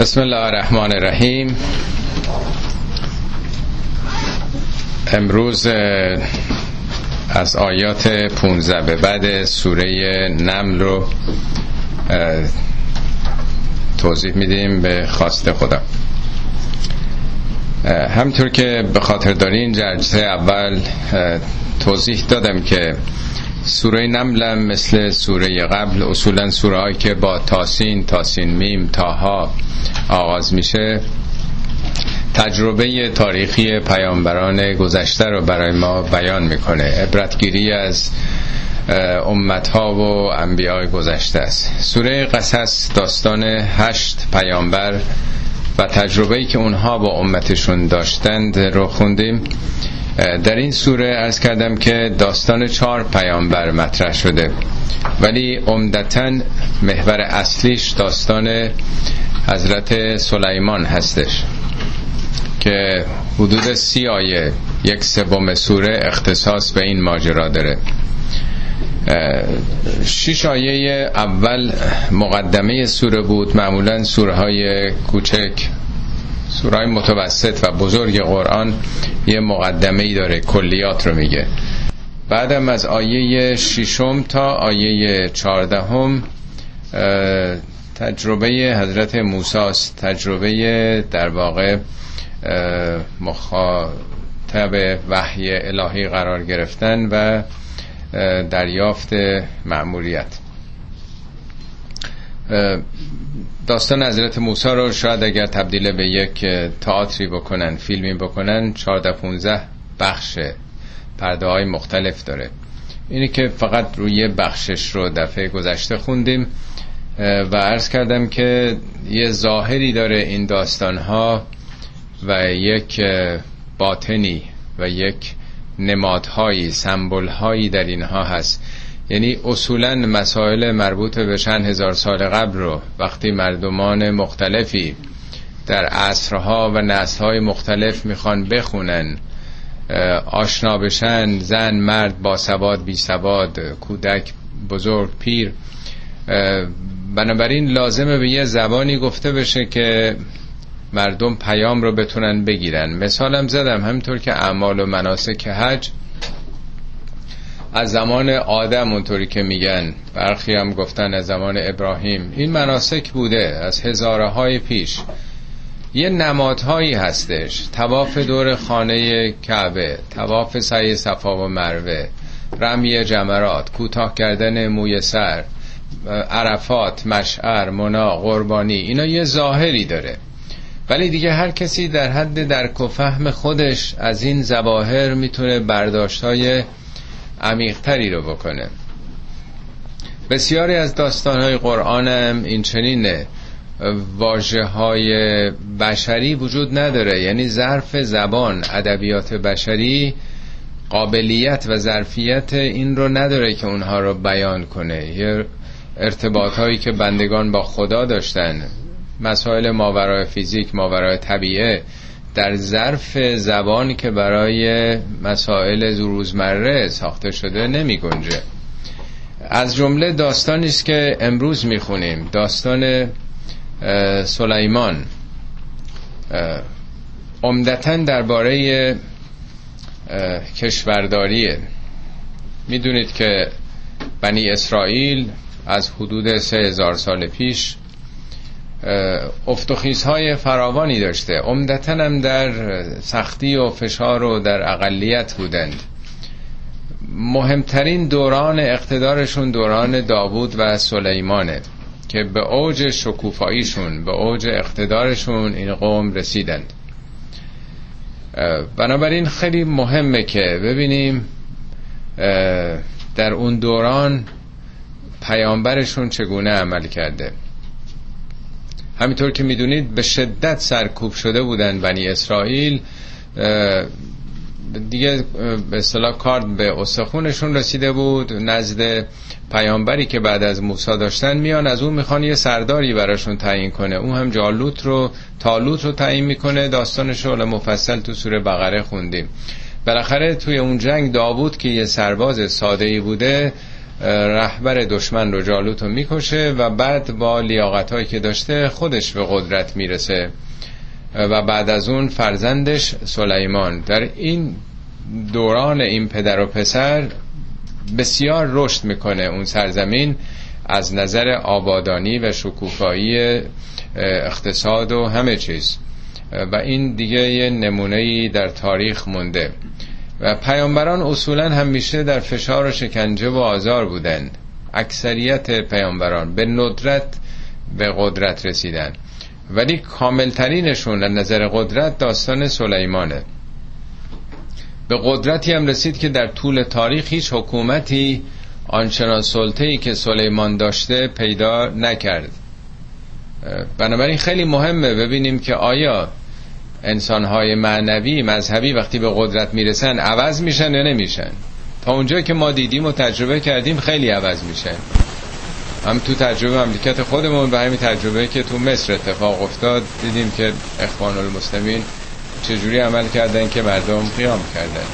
بسم الله الرحمن الرحیم. امروز از آیات 15 به بعد سوره نمل رو توضیح میدیم به خواست خدا. همطور که به خاطر دارین جلسه اول توضیح دادم که سوره نمل مثل سوره قبل اصولا سوره هایی که با تاسین تاسین میم تاها آغاز میشه. تجربه تاریخی پیامبران گذشته رو برای ما بیان می‌کنه. عبرتگیری از امتها و انبیاء گذشته است. سوره قصص داستان هشت پیامبر و تجربه‌ای که اونها با امتشون داشتند رو خوندیم. در این سوره ارز کردم که داستان چهار پیامبر مطرح شده. ولی عمدتا محور اصلیش داستان حضرت سلیمان هستش که حدود سی آیه یک سوم سوره اختصاص به این ماجرا داره. شش آیه اول مقدمه سوره بود معمولا سوره های کوچک سوره های متوسط و بزرگ قرآن یه مقدمه ای داره کلیات رو میگه. بعدم از آیه ششم تا آیه چهاردهم تجربه حضرت موسی تجربه در واقع مخاطب وحی الهی قرار گرفتن و دریافت مأموریت. داستان حضرت موسی رو شاید اگر تبدیل به یک تئاتری بکنن فیلمی بکنن 14 15 بخش پرده های مختلف داره. اینی که فقط روی بخشش رو دفعه گذشته خوندیم و عرض کردم که یه ظاهری داره این داستان ها و یک باطنی و یک نمادهایی سمبل در اینها هست. یعنی اصولا مسائل مربوط به چند هزار سال قبل رو وقتی مردمان مختلفی در عصرها و نسلهای مختلف می‌خوان بخونن آشنا بشن زن مرد با سواد بی سواد کودک بزرگ پیر بنابراین لازمه به یه زبانی گفته بشه که مردم پیام رو بتونن بگیرن. مثالم زدم همینطور که اعمال و مناسک حج از زمان آدم اونطوری که میگن. برخی هم گفتن از زمان ابراهیم. این مناسک بوده از هزاره های پیش. یه نمادهایی هستش. تواف دور خانه کعبه تواف سعی صفا و مروه رمی جمرات کوتاه کردن موی سر عرفات مشعر منا قربانی اینا یه ظاهری داره. ولی دیگه هر کسی در حد درک و فهم خودش از این زواهر می‌تونه برداشت های عمیقتری رو بکنه. بسیاری از داستانهای قرآن هم این چنینه واجه های بشری وجود نداره. یعنی ظرف زبان ادبیات بشری قابلیت و ظرفیت این رو نداره که اونها رو بیان کنه. یه ارتباط هایی که بندگان با خدا داشتن مسائل ماورای فیزیک ماورای طبیعه در ظرف زبانی که برای مسائل روزمره ساخته شده نمی گنجه. از جمله داستانی است که امروز می‌خونیم داستان سلیمان. عمدتا درباره کشورداریه می‌دونید که بنی اسرائیل از حدود سه هزار سال پیش های فراوانی داشته. عمدتا هم در سختی و فشار و در اقلیت بودند. مهمترین دوران اقتدارشون دوران داوود و سلیمانه که به اوج شکوفاییشون به اوج اقتدارشون این قوم رسیدند. بنابراین خیلی مهمه که ببینیم در اون دوران پیامبرشون چگونه عمل کرده. همینطور که می‌دونید به شدت سرکوب شده بودن بنی اسرائیل. دیگه به اصطلاح کار به استخونشون رسیده بود. نزد پیامبری که بعد از موسی داشتن میان از اون می‌خوان یه سرداری براشون تعیین کنه. اون هم جالوت رو تالوت رو تعیین می‌کنه. داستانش رو مفصل تو سوره بقره خوندیم. بالاخره توی اون جنگ داوود که یه سرباز ساده ای بوده رهبر دشمن رو جالوت رو می‌کشه و بعد با لیاقت هایی که داشته خودش به قدرت می‌رسه. و بعد از اون فرزندش سلیمان. در این دوران این پدر و پسر بسیار رشد می‌کنه اون سرزمین از نظر آبادانی و شکوفایی اقتصاد و همه چیز. و این دیگه یه نمونه در تاریخ مونده. و پیامبران اصولا همیشه در فشار و شکنجه و آزار بودن اکثریت پیامبران به ندرت به قدرت رسیدن ولی کاملترینشون از نظر قدرت داستان سلیمانه. به قدرتی هم رسید که در طول تاریخ هیچ حکومتی آنچنان سلطه‌ای که سلیمان داشته پیدا نکرد. بنابراین خیلی مهمه ببینیم که آیا انسانهای معنوی مذهبی وقتی به قدرت می‌رسن عوض میشن یا نمیشن؟ تا اونجا که ما دیدیم و تجربه کردیم خیلی عوض میشن هم تو تجربه مملکت خودمون و همین تجربه که تو مصر اتفاق افتاد دیدیم که اخوان المسلمین چجوری عمل کردن که مردم قیام کردن.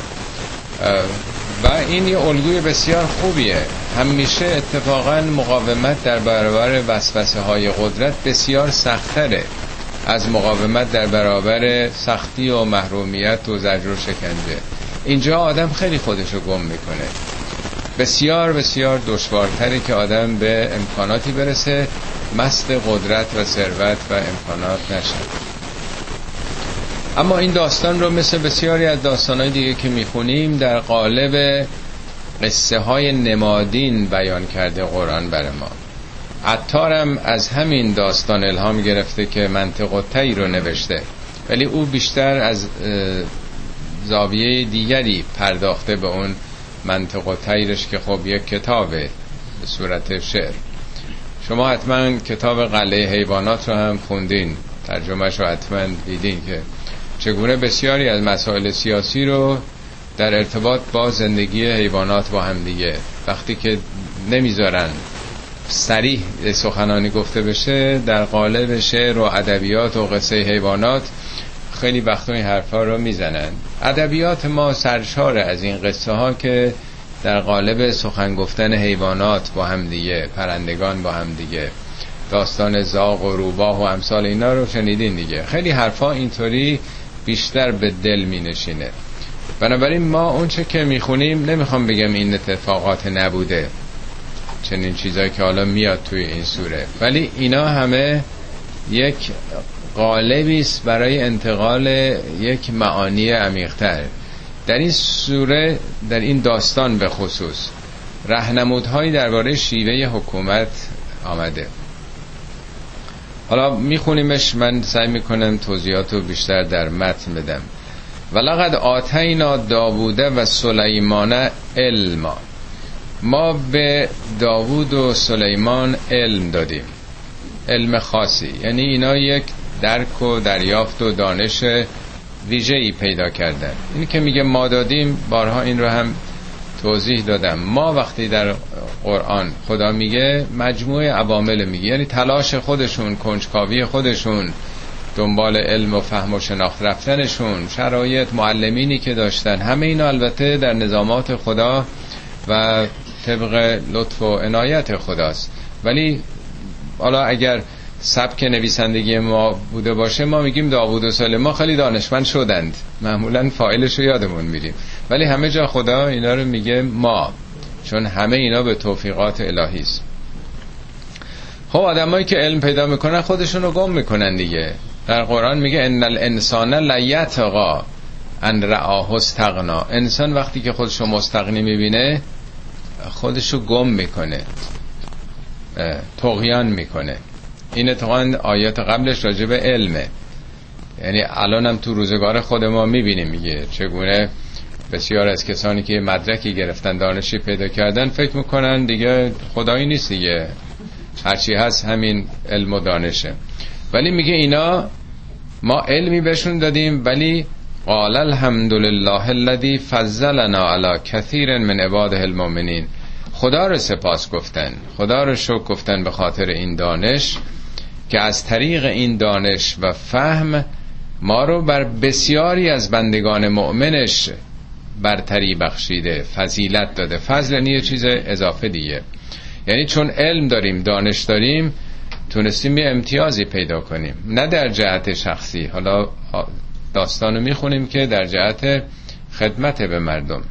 و این یه الگوی بسیار خوبیه. همیشه اتفاقا مقاومت در برابر وسوسه های قدرت بسیار سختره از مقاومت در برابر سختی و محرومیت و زجر و شکنجه. اینجا آدم خیلی خودشو گم می‌کنه. بسیار بسیار دشوارتره که آدم به امکاناتی برسه مست قدرت و ثروت و امکانات نشه. اما این داستان رو مثل بسیاری از داستانهای دیگه که می‌خونیم در قالب قصه های نمادین بیان کرده قرآن بر ما. عطارم از همین داستان الهام گرفته که منطق تایی رو نوشته. ولی او بیشتر از زاویه دیگری پرداخته به اون منطق و تیرش که خب یک کتابه به صورت شعر. شما حتما کتاب قلعه حیوانات رو هم خوندین. ترجمهش رو حتما دیدین که چگونه بسیاری از مسائل سیاسی رو در ارتباط با زندگی حیوانات با هم دیگه وقتی که نمی‌ذارن سریح سخنانی گفته بشه در قالب شعر و ادبیات و قصه حیوانات خیلی وقتا این حرفا رو می‌زنن. ادبیات ما سرشار از این قصه ها که در قالب سخن گفتن حیوانات با هم دیگه پرندگان با هم دیگه داستان زاغ و روباه و امثال اینا رو شنیدین دیگه. خیلی حرفا اینطوری بیشتر به دل می نشینه بنابراین ما اونچه که می‌خونیم نمی‌خوام بگم این اتفاقات نبوده. چنین چیزایی که حالا میاد توی این سوره. ولی اینا همه یک قالبی است برای انتقال یک معانی عمیقتر. در این سوره در این داستان به خصوص رهنمودهایی درباره شیوه حکومت آمده. حالا میخونیمش من سعی می‌کنم توضیحات رو بیشتر در متن بدم. ولقد آتینا داووده و سلیمان علما. ما به داوود و سلیمان علم دادیم. علم خاصی. یعنی اینا یک درک و دریافت و دانش ویژه ای پیدا کردن. این که میگه ما دادیم بارها این رو هم توضیح دادم. ما وقتی در قرآن خدا میگه مجموعه عوامل میگه. یعنی تلاش خودشون کنجکاوی خودشون دنبال علم و فهم و شناخت رفتنشون شرایط معلمینی که داشتن همه اینا البته در نظامات خدا و طبق لطف و عنایت خداست. ولی حالا اگر سبک نویسندگی ما بوده باشه ما میگیم داوود و سلیمان خیلی دانشمند شدند. معمولا فایلش رو یادمون میریم. ولی همه جا خدا اینا رو میگه ما چون همه اینا به توفیقات الهی است. خب آدمایی که علم پیدا می‌کنن خودشون رو گم می‌کنن دیگه. در قرآن میگه ان الانسان لیتقا ان رآه استغنا. انسان وقتی که خودشو مستغنی می‌بینه خودشو گم می‌کنه تغیان می‌کنه. این اتفاقا آیات قبلش راجع به علمه. یعنی الان هم تو روزگار خود ما می‌بینیم میگه چگونه بسیار از کسانی که مدرکی گرفتن دانشی پیدا کردن فکر می‌کنن دیگه خدایی نیست دیگه. هرچی هست همین علم و دانشه. ولی میگه اینا ما علمی بهشون دادیم ولی قال الحمدلله الذي فضلنا على كثير من عباده المؤمنین. خدا رو سپاس گفتن. خدا رو شکر گفتن به خاطر این دانش که از طریق این دانش و فهم ما رو بر بسیاری از بندگان مؤمنش برتری بخشیده فضیلت داده. فضل یعنی یه چیز اضافه دیگه. یعنی چون علم داریم دانش داریم تونستیم یه امتیازی پیدا کنیم. نه در جهت شخصی. حالا داستانو می‌خونیم که در جهت خدمت به مردم.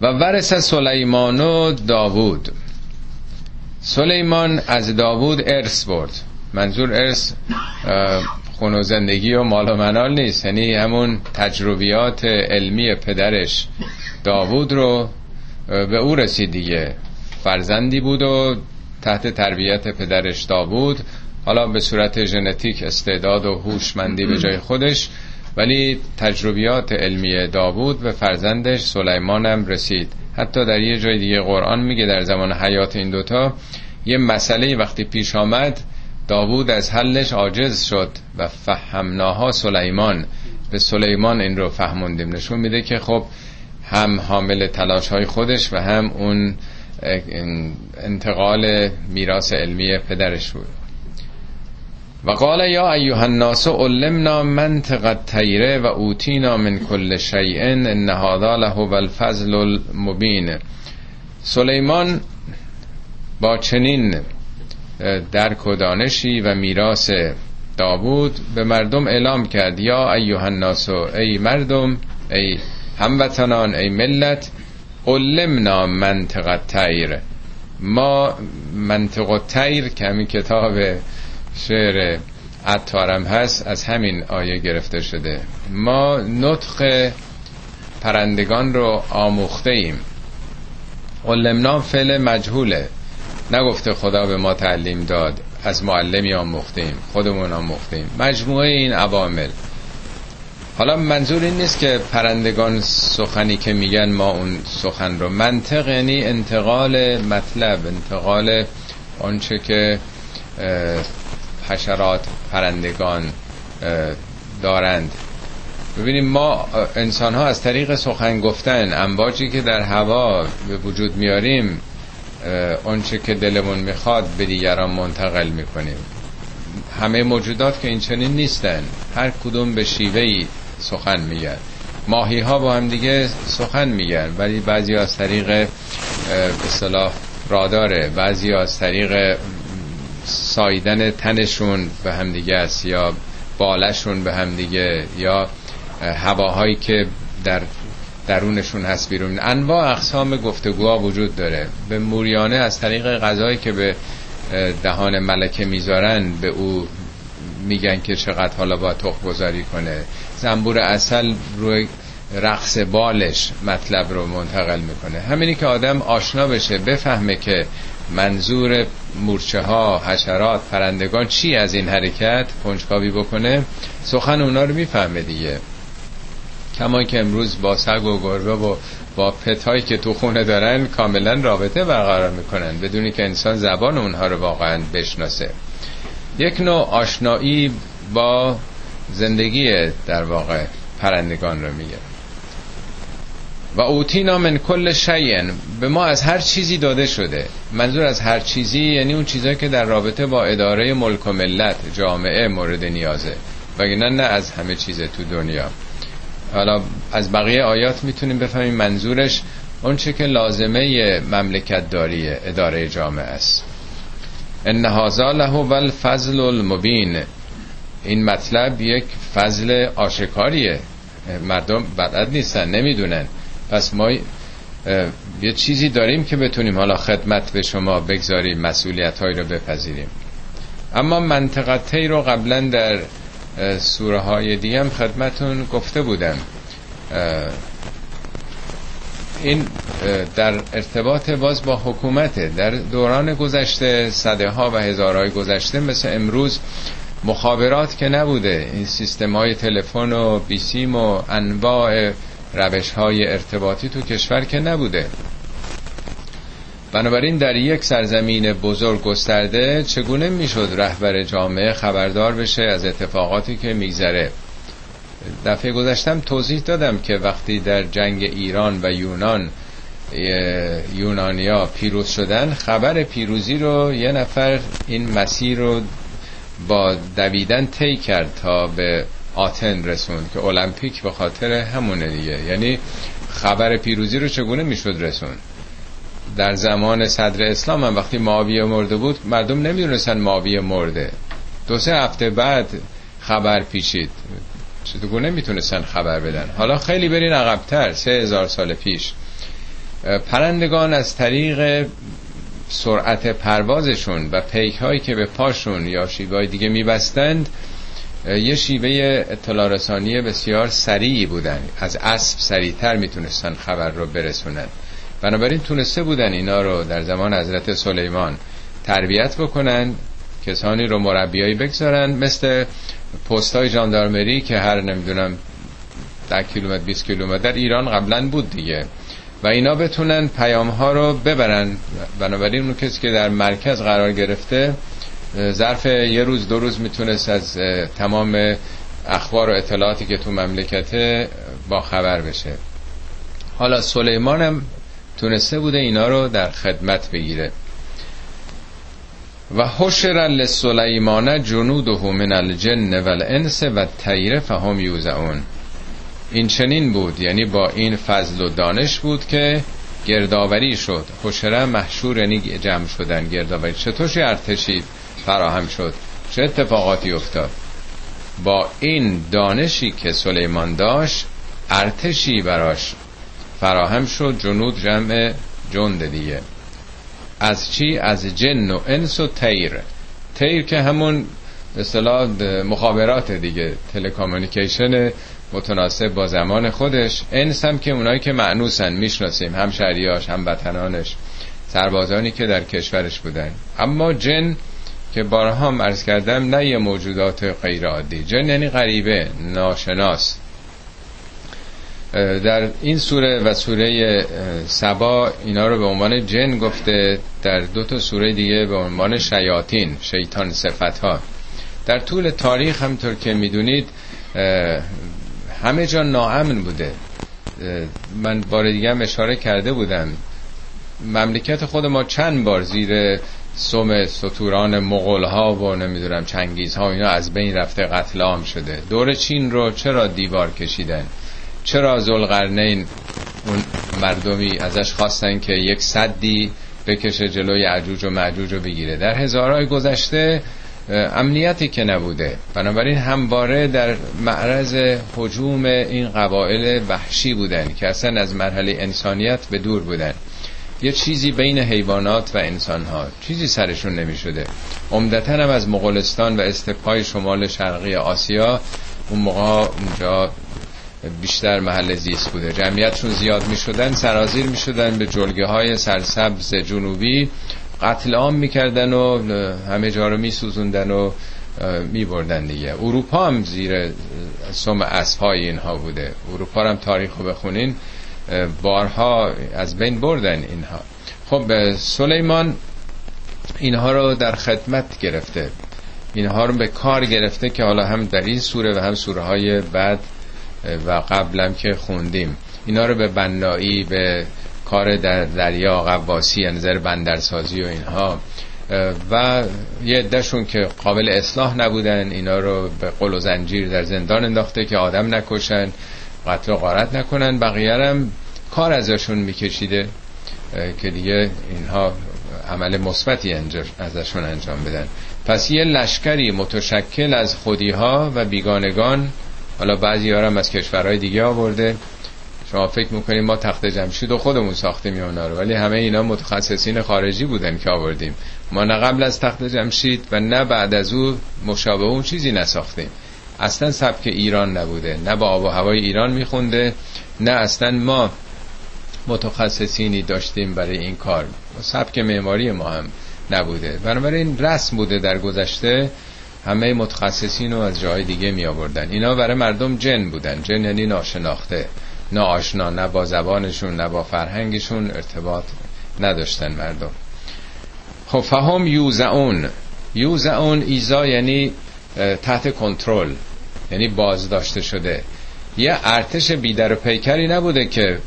و ورس سلیمان و داوود. سلیمان از داوود ارث برد. منظور ارث خون و زندگی و مال و منال نیست. یعنی همون تجربیات علمی پدرش داوود رو به او رسید دیگه. فرزندی بود و تحت تربیت پدرش داوود. حالا به صورت ژنتیک استعداد و هوشمندی به جای خودش ولی تجربیات علمی داوود به فرزندش سلیمان هم رسید. حتی در یه جای دیگه قرآن میگه در زمان حیات این دوتا یه مسئله وقتی پیش آمد داوود از حلش عاجز شد و فهمناها سلیمان. به سلیمان این رو فهموندیم. نشون میده که خب هم حامل تلاش های خودش و هم اون انتقال میراث علمی پدرش بود. و قال یا ایها الناس علمنا منطق الطیره و اوتینا من کل شیء ان هذا له الفضل المبین. سلیمان با چنین درک و دانشی و میراث داوود به مردم اعلام کرد یا ایها الناس ای مردم ای هموطنان ای ملت علمنا منطق الطیر. ما منطق که همین کتاب شعر عطارم هست از همین آیه گرفته شده. ما نطق پرندگان رو آموخته ایم علمنا فعل مجهوله. نگفته خدا به ما تعلیم داد. از معلمی آموختیم خودمون آموختیم مجموعه این عوامل. حالا منظور این نیست که پرندگان سخنی که میگن ما اون سخن رو. منطق یعنی انتقال مطلب انتقال آنچه که حشرات پرندگان دارند. ببینیم ما انسان ها از طریق سخن گفتن امواجی که در هوا به وجود میاریم آنچه که دلمون می‌خواد به دیگران منتقل می‌کنیم. همه موجودات که این چنین نیستن هر کدوم به شیوهی سخن میگن. ماهی ها با هم دیگه سخن میگن ولی بعضی از طریق به راداره بعضی از طریق سایدن تنشون به هم دیگه است یا بالشون به هم دیگه یا هواهایی که در درونشون هست بیرون. انواع اقسام گفتگوها وجود داره. به موریانه از طریق غذایی که به دهان ملکه می‌ذارن به او میگن که چقدر حالا با تخ گذاری کنه. زنبور اصل روی رقص بالش مطلب رو منتقل می‌کنه. همینی که آدم آشنا بشه بفهمه که منظور مورچه ها حشرات پرندگان چی از این حرکت کنجکاوی بکنه؟ سخن اونا رو می‌فهمه دیگه. کما که امروز با سگ و گربه و با پتایی که تو خونه دارن کاملا رابطه برقرار می‌کنن بدونی که انسان زبان اونها رو واقعا بشناسه. یک نوع آشنایی با زندگی در واقع پرندگان رو میگه. و اوتینا من کل شیء به ما از هر چیزی داده شده. منظور از هر چیزی یعنی اون چیزایی که در رابطه با اداره ملک و ملت جامعه مورد نیازه وگرنه نه از همه چیز تو دنیا. حالا از بقیه آیات می‌تونیم بفهمیم منظورش اون چه که لازمه مملکت داریه اداره جامعه است. ان هذا له الفضل المبین. این مطلب یک فضل آشکاریه. مردم بلد نیستن نمی‌دونن. پس ما یه چیزی داریم که بتونیم حالا خدمت به شما بگذاریم مسئولیت هایی رو بپذیریم. اما منطقتی رو قبلا در سوره های دیگه هم خدمتون گفته بودم. این در ارتباط باز با حکومته. در دوران گذشته صده ها و هزارهای گذشته مثل امروز مخابرات که نبوده. این سیستم های تلفن و بیسیم و انواع روش های ارتباطی تو کشور که نبوده. بنابراین در یک سرزمین بزرگ گسترده چگونه می‌شد رهبر جامعه خبردار بشه از اتفاقاتی که میگذره؟ دفعه گذشتم توضیح دادم که وقتی در جنگ ایران و یونان یونانیا پیروز شدن خبر پیروزی رو یه نفر این مسیر رو با دویدن طی کرد تا به آتن رسوند که المپیک به خاطر همونه دیگه. یعنی خبر پیروزی رو چگونه می‌شد رسون در زمان صدر اسلام هم وقتی معاویه مرده بود مردم نمی‌دونستن معاویه مرده. دو سه هفته بعد خبر پیچید. چطور نمی‌تونستن خبر بدن؟ حالا خیلی برین عقبتر سه هزار سال پیش. پرندگان از طریق سرعت پروازشون و پیک هایی که به پاشون یا شیوه دیگه میبستند یه شیوه اطلاع رسانی بسیار سریعی بودن. از اسب سریعتر می‌تونستن خبر رو برسونن. بنابراین تونسته بودن اینا رو در زمان حضرت سلیمان تربیت بکنن کسانی رو مربیایی بگذارن. مثل پست های جاندارمری که هر نمی‌دونم ده کیلومتر 20 کیلومتر ایران قبلا بود دیگه. و اینا بتونن پیام ها رو ببرن. بنابراین اون کسی که در مرکز قرار گرفته ظرف یه روز دو روز می‌تونست از تمام اخبار و اطلاعاتی که تو مملکته با خبر بشه. حالا سلیمان هم تونسته بوده اینا رو در خدمت بگیره. و حشر لسلیمان جنوده من الجن والانس و تیره فهم یوزعون. این چنین بود یعنی با این فضل و دانش بود که گردآوری شد. حشره محشور یعنی جمع شدن گردآوری. چطور ارتشی فراهم شد. چه اتفاقاتی افتاد؟ با این دانشی که سلیمان داشت ارتشی براش فراهم شد جنود جمع جند دیگه. از چی؟ از جن و انس و تیر. تیر که همون اصطلاح مخابرات دیگه تلکامونیکیشن متناسب با زمان خودش. انس هم که اونایی که معنوسن می‌شناسیم هم شهریاش هم وطنانش سربازانی که در کشورش بودن. اما جن که بارها هم عرض کردم نه یه موجودات غیر عادی. جن یعنی غریبه ناشناس. در این سوره و سوره سبا اینا رو به عنوان جن گفته در دو تا سوره دیگه به عنوان شیاطین شیطان صفت ها در طول تاریخ همطور که می‌دونید همه جا ناامن بوده. من بار دیگه هم اشاره کرده بودم. مملکت خود ما چند بار زیر سوم سطوران مغول ها و نمی‌دونم چنگیز ها اینا از بین رفته قتل عام شده. دور چین رو چرا دیوار کشیدن؟ چرا زلقرنین اون مردمی ازش خواستن که یک صدی بکشه جلوی عجوج و معجوج رو بگیره؟ در هزارهای گذشته امنیتی که نبوده. بنابراین همواره در معرض حجوم این قبایل وحشی بودن که اصلا از مرحله انسانیت به دور بودن. یه چیزی بین حیوانات و انسان ها چیزی سرشون نمی شده عمدتا هم از مغولستان و استپای شمال شرقی آسیا اون موقع اونجا بیشتر محل زیست بوده. جمعیتشون زیاد می شدن سرازیر می شدن به جلگه های سرسبز جنوبی. قتل عام می‌کردن و همه جا رو میسوزوندن و میبردن دیگه. اروپا هم زیر سم اسبهای اینها بوده. اروپا هم تاریخ رو بخونین. بارها از بین بردن اینها. خب سلیمان اینها رو در خدمت گرفته. اینها رو به کار گرفته که حالا هم در این سوره و هم سوره های بعد و قبلم که خوندیم. اینا رو به بنایی به کار در دریا قواسی نظر بندرسازی و اینها. و یه عدهشون که قابل اصلاح نبودن اینا رو به قل و زنجیر در زندان انداخته که آدم نکشن قتل و غارت نکنن. بقیه هم کار ازشون میکشیده که دیگه اینها عمل مثبتی ازشون انجام بدن. پس یه لشکری متشکل از خودی ها و بیگانگان حالا بعضی هم از کشورهای دیگه آورده. شما فکر می‌کنیم ما تخت جمشید و خودمون ساختیم اونا رو ولی همه اینا متخصصین خارجی بودن که آوردیم. ما نه قبل از تخت جمشید و نه بعد از او مشابه اون چیزی نساختیم. اصلا سبک ایران نبوده. نه با آب و هوای ایران میخونده نه اصلا ما متخصصینی داشتیم برای این کار. سبک معماری ما هم نبوده. بنابراین رسم بوده در گذشته همه متخصصین رو از جای دیگه می آوردن اینا برای مردم جن بودن. جن یعنی ناشناخته. نه آشنا نه با زبانشون نه با فرهنگشون ارتباط نداشتن مردم. خب فهم یوزعون. یوزعون ایزا یعنی تحت کنترل یعنی بازداشته شده. یه ارتش بیدر و پیکری نبوده که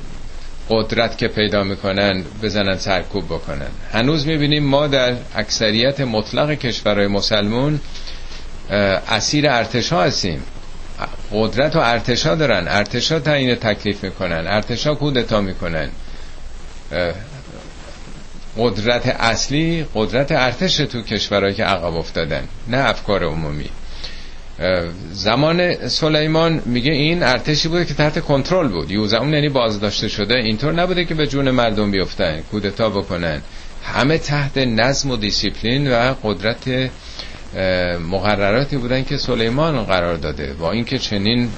قدرت که پیدا می‌کنن بزنن سرکوب بکنن. هنوز می‌بینیم ما در اکثریت مطلق کشورهای مسلمون اسیر ارتش ها هستیم. قدرت و ارتشا دارن. ارتشا تعیین تکلیف می‌کنن. ارتشا کودتا می‌کنن. قدرت اصلی قدرت ارتش تو کشورهایی که عقب افتادن نه افکار عمومی. زمان سلیمان میگه این ارتشی بوده که تحت کنترل بود. یوزعون یعنی بازداشته شده. اینطور نبوده که به جون مردم بیفتن کودتا بکنن. همه تحت نظم و دیسیپلین و قدرت مقرراتی بودن که سلیمان قرار داده. با اینکه چنین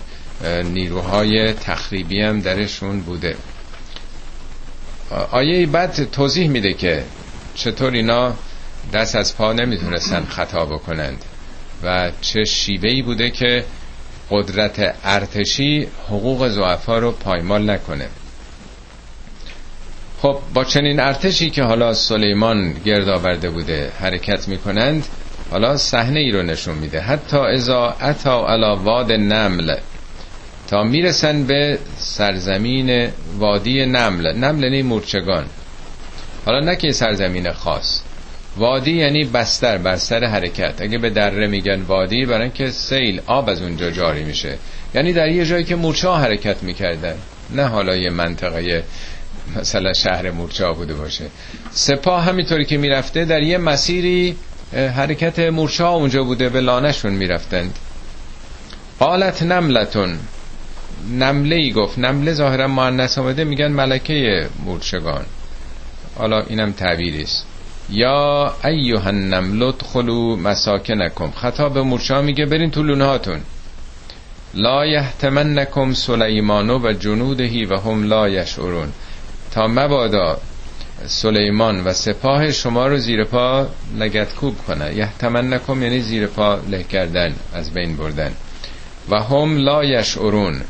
نیروهای تخریبی هم درشون بوده. آیه بعد توضیح میده که چطور اینا دست از پا نمی‌تونستن خطا بکنند. و چه شیوهی بوده که قدرت ارتشی حقوق زعفا رو پایمال نکنه. خب با چنین ارتشی که حالا سلیمان گرد آورده بوده حرکت می‌کنند حالا صحنه ای رو نشون میده. حتی ازا اتا علا واد نمل تا می‌رسن به سرزمین وادی نمل. نمل یعنی مورچگان. حالا نه که سرزمین خاص. وادی یعنی بستر بستر حرکت. اگه به دره میگن وادی برای که سیل آب از اونجا جاری میشه. یعنی در یه جایی که مورچه حرکت می‌کردن. نه حالا یه منطقه مثلا شهر مورچه بوده باشه. سپاه همینطوری که می‌رفته در یه مسیری حرکت مورچه اونجا بوده به لانشون می‌رفتند. قالت نملتون. نمله ای گفت. نمله ظاهرا مؤنث آمده میگن ملکه مورچگان. حالا اینم تعبیری است یا ایها النمل ادخلوا مساکنکم. خطاب مورچه میگه برین تو لونه هاتون. لا یحتمنکم سلیمانو و جنودهی و هم لا یشعرون. تا مبادا سلیمان و سپاه شما رو زیر پا لگت کوب کنه. یحتمنکم یعنی زیر پا له کردن از بین بردن. و هم لا یشعرون.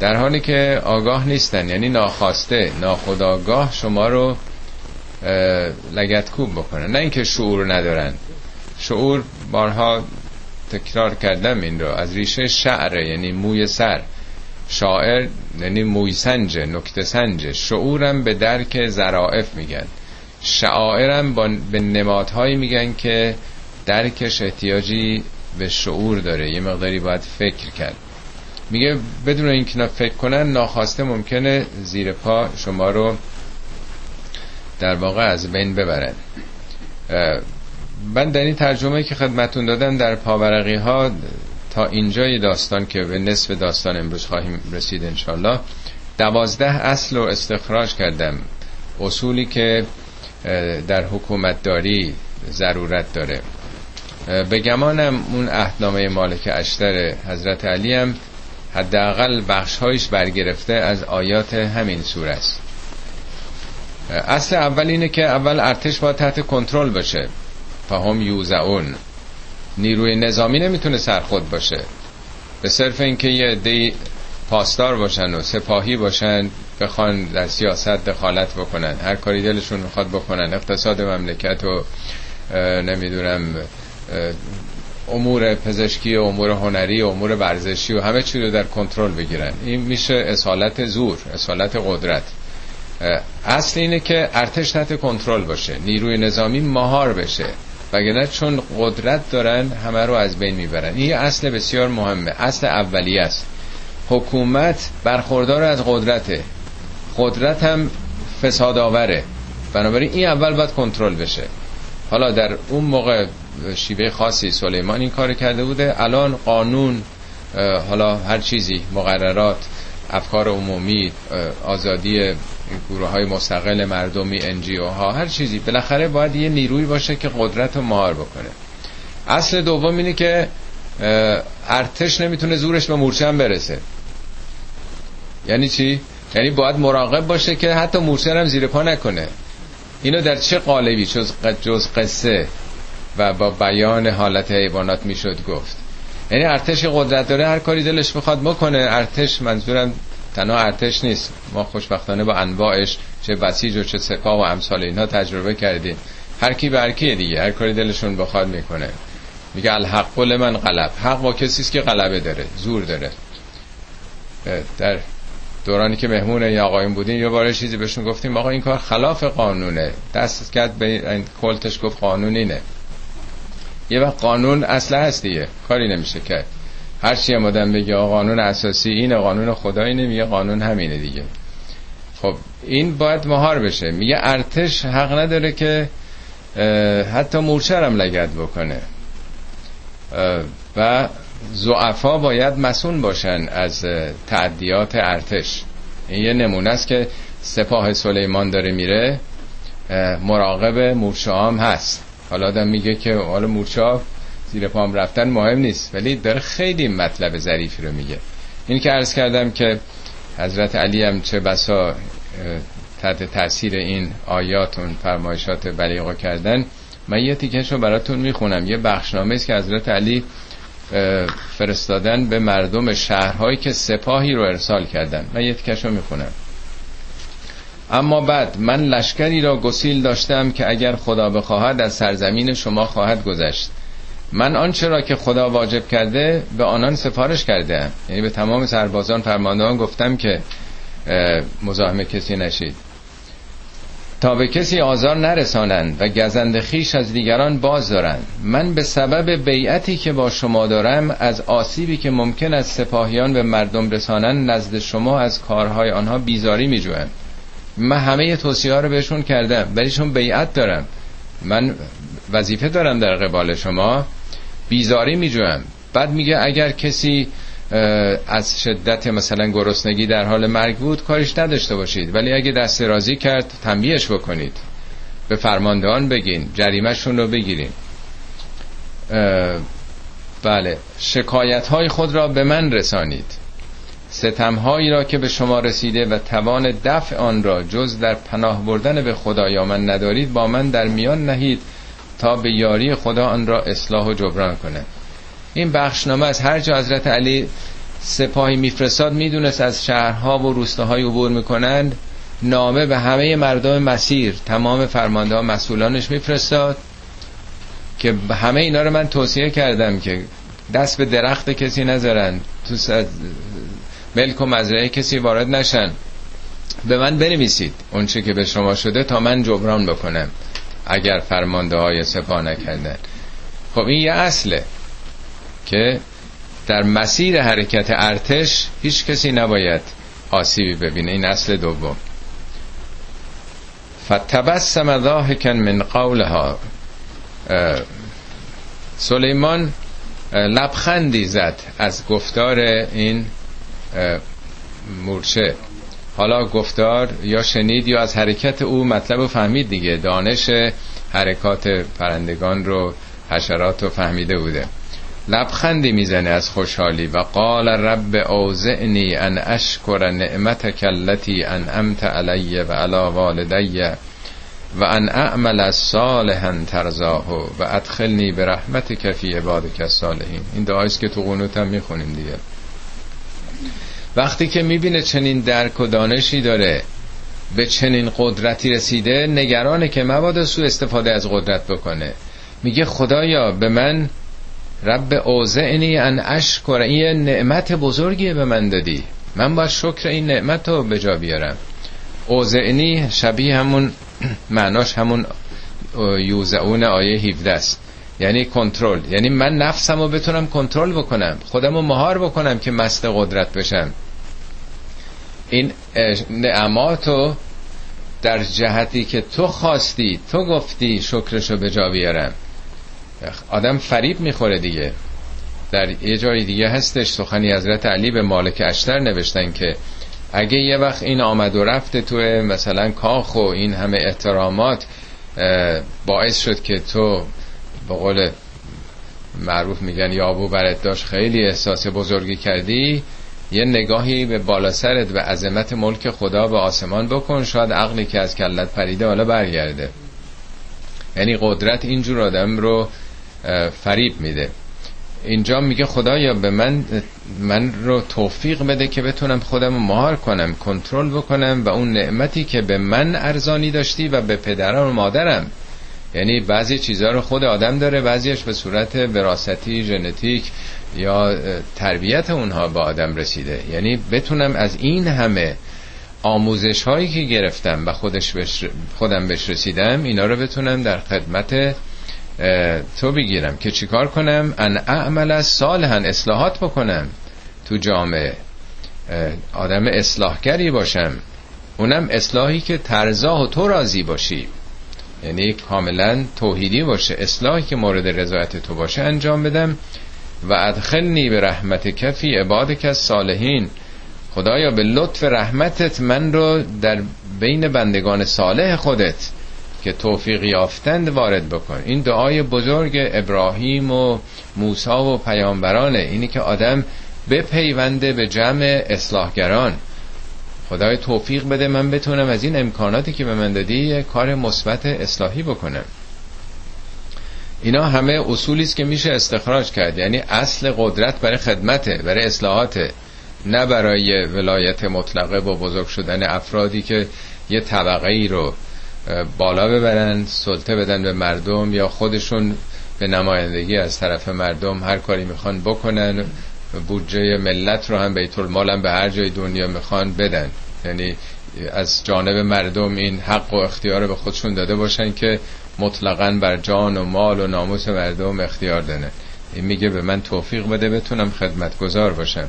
در حالی که آگاه نیستن یعنی ناخواسته ناخداگاه شما رو لگت کوب بکنن. نه اینکه شعور ندارن. شعور بارها تکرار کردم این رو. از ریشه شعره یعنی موی سر. شاعر یعنی موی سنج نکته سنج. شعورم به درک زرائف میگن. شعائرم با به نمادهایی میگن که درکش احتیاجی به شعور داره. یه مقداری باید فکر کرد. میگه بدون اینکه فکر کنن ناخواسته ممکنه زیر پا شما رو در واقع از بین ببرن. من در این ترجمه که خدمتون دادم در پاورقی ها تا اینجای داستان که به نصف داستان امروز خواهیم رسید انشالله دوازده اصل رو استخراج کردم. اصولی که در حکومت داری ضرورت داره. به گمانم اون اهدنامه مالک اشتر حضرت علی هم حداقل بخشهایش برگرفته از آیات همین سوره است. اصل اول اینه که اول ارتش باید تحت کنترل باشه. فهم یوزعون. نیروی نظامی نمی‌تونه سرخود باشه. به صرف اینکه یه دی پاسدار باشن و سپاهی باشن بخوان در سیاست دخالت بکنن. هر کاری دلشون می‌خواد بکنن. اقتصاد مملکت و نمی‌دونم امور پزشکی و امور هنری و امور ورزشی و همه چی رو در کنترل بگیرن. این میشه اصالت زور اصالت قدرت. اصل اینه که ارتش تحت کنترل باشه نیروی نظامی مهار بشه. وگرنه چون قدرت دارن همه رو از بین می‌برن. این اصل بسیار مهمه. اصل اولی است. حکومت برخوردار از قدرته. قدرت هم فساد آوره بنابراین این اول باید کنترل بشه. حالا در اون موقع شیوه خاصی سلیمان این کار کرده بوده. الان قانون حالا هر چیزی مقررات افکار عمومی آزادی گروه های مستقل مردمی انجیو ها هر چیزی. بالاخره باید یه نیروی باشه که قدرت رو مهار بکنه. اصل دوم اینه که ارتش نمی‌تونه زورش به مورچه هم برسه. یعنی چی؟ یعنی باید مراقب باشه که حتی مورچه هم زیر پا نکنه. اینو در چه قالبی؟ جز, جز قصه و با بیان حالت حیوانات می‌شد گفت. یعنی ارتش قدرت داره هر کاری دلش بخواد بکنه. ارتش منظورم تنها ارتش نیست. ما خوشبختانه با انواعش چه بسیج و چه سپاه و امثال اینها تجربه کردیم. هر کی به دیگه هر کاری دلشون بخواد می‌کنه. میگه الحق من غلب. حق با کسی است که غلبه داره زور داره. در دورانی که مهمون این آقایون بودیم یه بار چیزی بهشون گفتیم آقا این کار خلاف قانونه. دست کرد به این کلتش گفت قانون اینه یه وقت قانون اصله هست دیگه کاری نمیشه کرد. هرچی هم آدم بگه قانون اساسی اینه قانون خدا اینه میگه قانون همینه دیگه. خب این باید مهار بشه. میگه ارتش حق نداره که حتی مورچه هم لگد بکنه. و زعفا باید مسئول باشن از تعدیات ارتش. این یه نمونه است که سپاه سلیمان داره میره. مراقب مورچه هم هست. حالا آدم میگه که حالا مورچه زیر پام رفتن مهم نیست ولی داره خیلی مطلب ظریفی رو میگه. این که عرض کردم که حضرت علی هم چه بسا تحت تاثیر این آیات اون فرمایشات بلیغا کردن من یه تیکش رو براتون می‌خونم. یه بخشنامه است که حضرت علی فرستادن به مردم شهرهایی که سپاهی رو ارسال کردن. من یه تیکش رو می‌خونم. اما بعد من لشکری را گسیل داشتم که اگر خدا بخواهد از سرزمین شما خواهد گذشت. من آنچه را که خدا واجب کرده به آنان سفارش کرده یعنی به تمام سربازان فرماندهان گفتم که مزاحم کسی نشید. تا به کسی آزار نرسانند و گزند خیش از دیگران باز دارند. من به سبب بیعتی که با شما دارم از آسیبی که ممکن است سپاهیان به مردم رسانند نزد شما از کارهای آنها بیزاری می جویم. من همه توصیه ها رو بهشون کردم ولی چون بیعت دارم. من وظیفه دارم در قبال شما. بیزاری می جویم. بعد میگه اگر کسی از شدت مثلا گرسنگی در حال مرگ بود کارش نداشته باشید. ولی اگه دست رازی کرد تنبیهش بکنید. به فرماندهان بگین جریمهشون رو بگیرین. بله شکایت های خود را به من رسانید. ستم هایی را که به شما رسیده و توان دفع آن را جز در پناه بردن به خدا من ندارید با من در میان نهید تا به یاری خدا آن را اصلاح و جبران کنه. این بخشنامه از هر جا حضرت علی سپاهی میفرستاد می‌دونست از شهرها و روستاهای عبور می‌کنند. نامه به همه مردم مسیر تمام فرمانده مسئولانش میفرستاد که همه اینا رو من توصیه کردم که دست به درخت کسی نذارن تو ملک و مزرعه کسی وارد نشن. به من بنویسید اونچه که به شما شده تا من جبران بکنم اگر فرمانده های سپاه نکردن. خب این یه اصله که در مسیر حرکت ارتش هیچ کسی نباید آسیبی ببینه. این اصل دوم. فتبسم ضاحکا من قولها. سلیمان لبخندی زد از گفتار این مورچه. حالا گفتار یا شنید یا از حرکت او مطلب فهمید دیگه. دانش حرکات پرندگان رو حشرات رو فهمیده بوده. لبخندی می‌زنه از خوشحالی و قال رب اوزعنی ان اشکر نعمتک التي انعمت علی و علی والدی و ان اعمل صالحا ترزاه و ادخلنی به رحمتک فی عبادک الصالحین. این دعاییست که تو قنوت هم می‌خونیم دیگه. وقتی که می‌بینه چنین درک و دانشی داره به چنین قدرتی رسیده نگرانه که مبادا سو استفاده از قدرت بکنه. میگه خدایا به من رب اوزعنی ان اشکر این نعمت بزرگی به من دادی. من باید شکر این نعمت رو به جا بیارم. اوزعنی شبیه همون معناش همون یوزعون آیه 17 است. یعنی کنترل. یعنی من نفسم رو بتونم کنترل بکنم. خودم رو مهار بکنم که مست قدرت بشم. این نعمات رو در جهتی که تو خواستی تو گفتی شکرشو به جا بیارم. آدم فریب می‌خوره دیگه. در یه جای دیگه هستش. سخنی حضرت علی به مالک اشتر نوشتن که اگه یه وقت این آمد و رفت تو مثلا کاخ و این همه احترامات باعث شد که تو به قول معروف میگن یابو برت داشت خیلی احساس بزرگی کردی. یه نگاهی به بالا سرت و عظمت ملک خدا به آسمان بکن. شاید عقلی که از کلت پریده حالا برگرده. یعنی قدرت اینجور آدم رو فریب میده. اینجا میگه خدایا به من من رو توفیق بده که بتونم خودم رو مهار کنم کنترل بکنم و اون نعمتی که به من ارزانی داشتی و به پدرم و مادرم. یعنی بعضی چیزها رو خود آدم داره بعضیش به صورت وراثتی ژنتیک یا تربیت اونها به آدم رسیده. یعنی بتونم از این همه آموزش هایی که گرفتم و خودش خودم بهش رسیدم اینا رو بتونم در خدمت تو بگیرم که چیکار کنم؟ ان اعمل صالحا اصلاحات بکنم تو جامعه. آدم اصلاحگری باشم. اونم اصلاحی که ترزاه و تو راضی باشی. یعنی کاملا توحیدی باشه. اصلاحی که مورد رضایت تو باشه انجام بدم. و ادخلنی به رحمت کفی عبادک از صالحین خدایا به لطف رحمتت من رو در بین بندگان صالح خودت که توفیق یافتند وارد بکن. این دعای بزرگ ابراهیم و موسی و پیامبرانه. اینی که آدم بپیونده به جمع اصلاحگران. خدای توفیق بده من بتونم از این امکاناتی که به من دادی کار مثبت اصلاحی بکنم. اینا همه اصولی است که میشه استخراج کرد. یعنی اصل قدرت برای خدمته برای اصلاحاته. نه برای ولایت مطلقه با بزرگ شدن افرادی که یه طبقه ای رو بالا ببرن سلطه بدن به مردم یا خودشون به نمایندگی از طرف مردم هر کاری می‌خوان بکنن. بودجه ملت رو هم بیت هم به هر جای دنیا می‌خوان بدن. یعنی از جانب مردم این حق و اختیار به خودشون داده باشن که مطلقا بر جان و مال و ناموس مردم اختیار دارن. این میگه به من توفیق بده بتونم خدمتگزار باشم.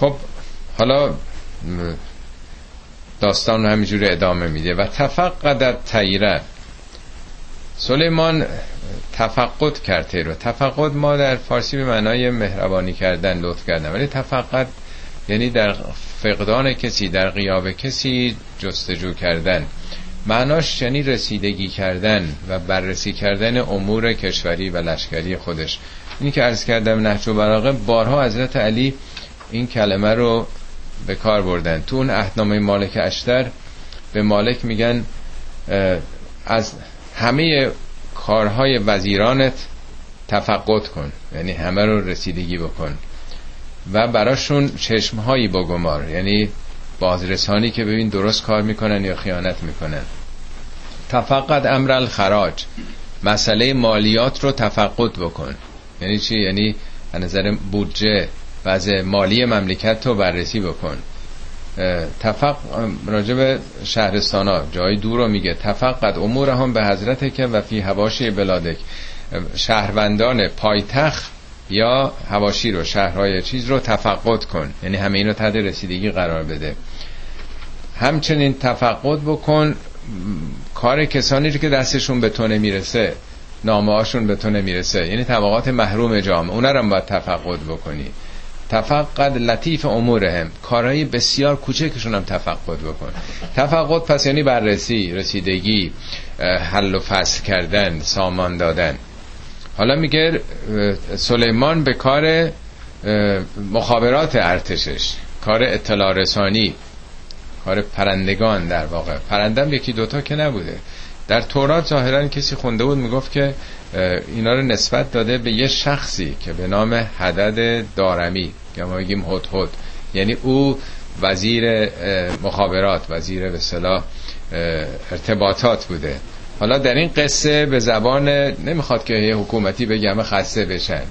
خب حالا داستان همینجوری ادامه میده. و تفقد تیره سلیمان تفقد کرده رو تفقد ما در فارسی به معنای مهربانی کردن لطف کردن. ولی تفقد یعنی در فقدان کسی در قیاب کسی جستجو کردن. معناش یعنی رسیدگی کردن و بررسی کردن امور کشوری و لشکری خودش. اینی که عرض کردم نهج و براغه بارها حضرت علی این کلمه رو به کار بردن. تو اون احنامه مالک اشتر به مالک میگن از همه کارهای وزیرانت تفقد کن. یعنی همه رو رسیدگی بکن. و براشون چشمهایی بگمار. یعنی بازرسانی که ببین درست کار می‌کنن یا خیانت می‌کنن. تفقد امر الخراج. مسئله مالیات رو تفقد بکن. یعنی چی؟ یعنی از نظر بودجه وضع مالی مملکت رو بررسی بکن. تفق راجب شهرستان ها جای دور رو میگه. تفقد امور هم به حضرت که و فی هواشی بلادک شهروندان پایتخت یا هواشی رو شهرهای چیز رو تفقد کن. یعنی همه این رو تحت رسیدگی قرار بده. همچنین تفقد بکن کار کسانی رو که دستشون به تو نمی‌رسه نامه هاشون به تو نمی‌رسه. یعنی طبقات محروم جامعه اونا رو باید تفقد بکنی. تفقد لطیف امورهم. کارهای بسیار کوچکشون هم تفقد بکن. تفقد پس یعنی بررسی رسیدگی حل و فصل کردن سامان دادن. حالا میگه سلیمان به کار مخابرات ارتشش کار اطلاع رسانی کار پرندگان در واقع. پرندم یکی دوتا که نبوده. در تورات ظاهرا کسی خونده بود می‌گفت که اینا رو نسبت داده به یه شخصی که به نام حدد دارمی که ما بگیم هد یعنی او وزیر مخابرات وزیر به صلاح ارتباطات بوده. حالا در این قصه به زبان نمی‌خواد که یه حکومتی بگه همه خسته بشن.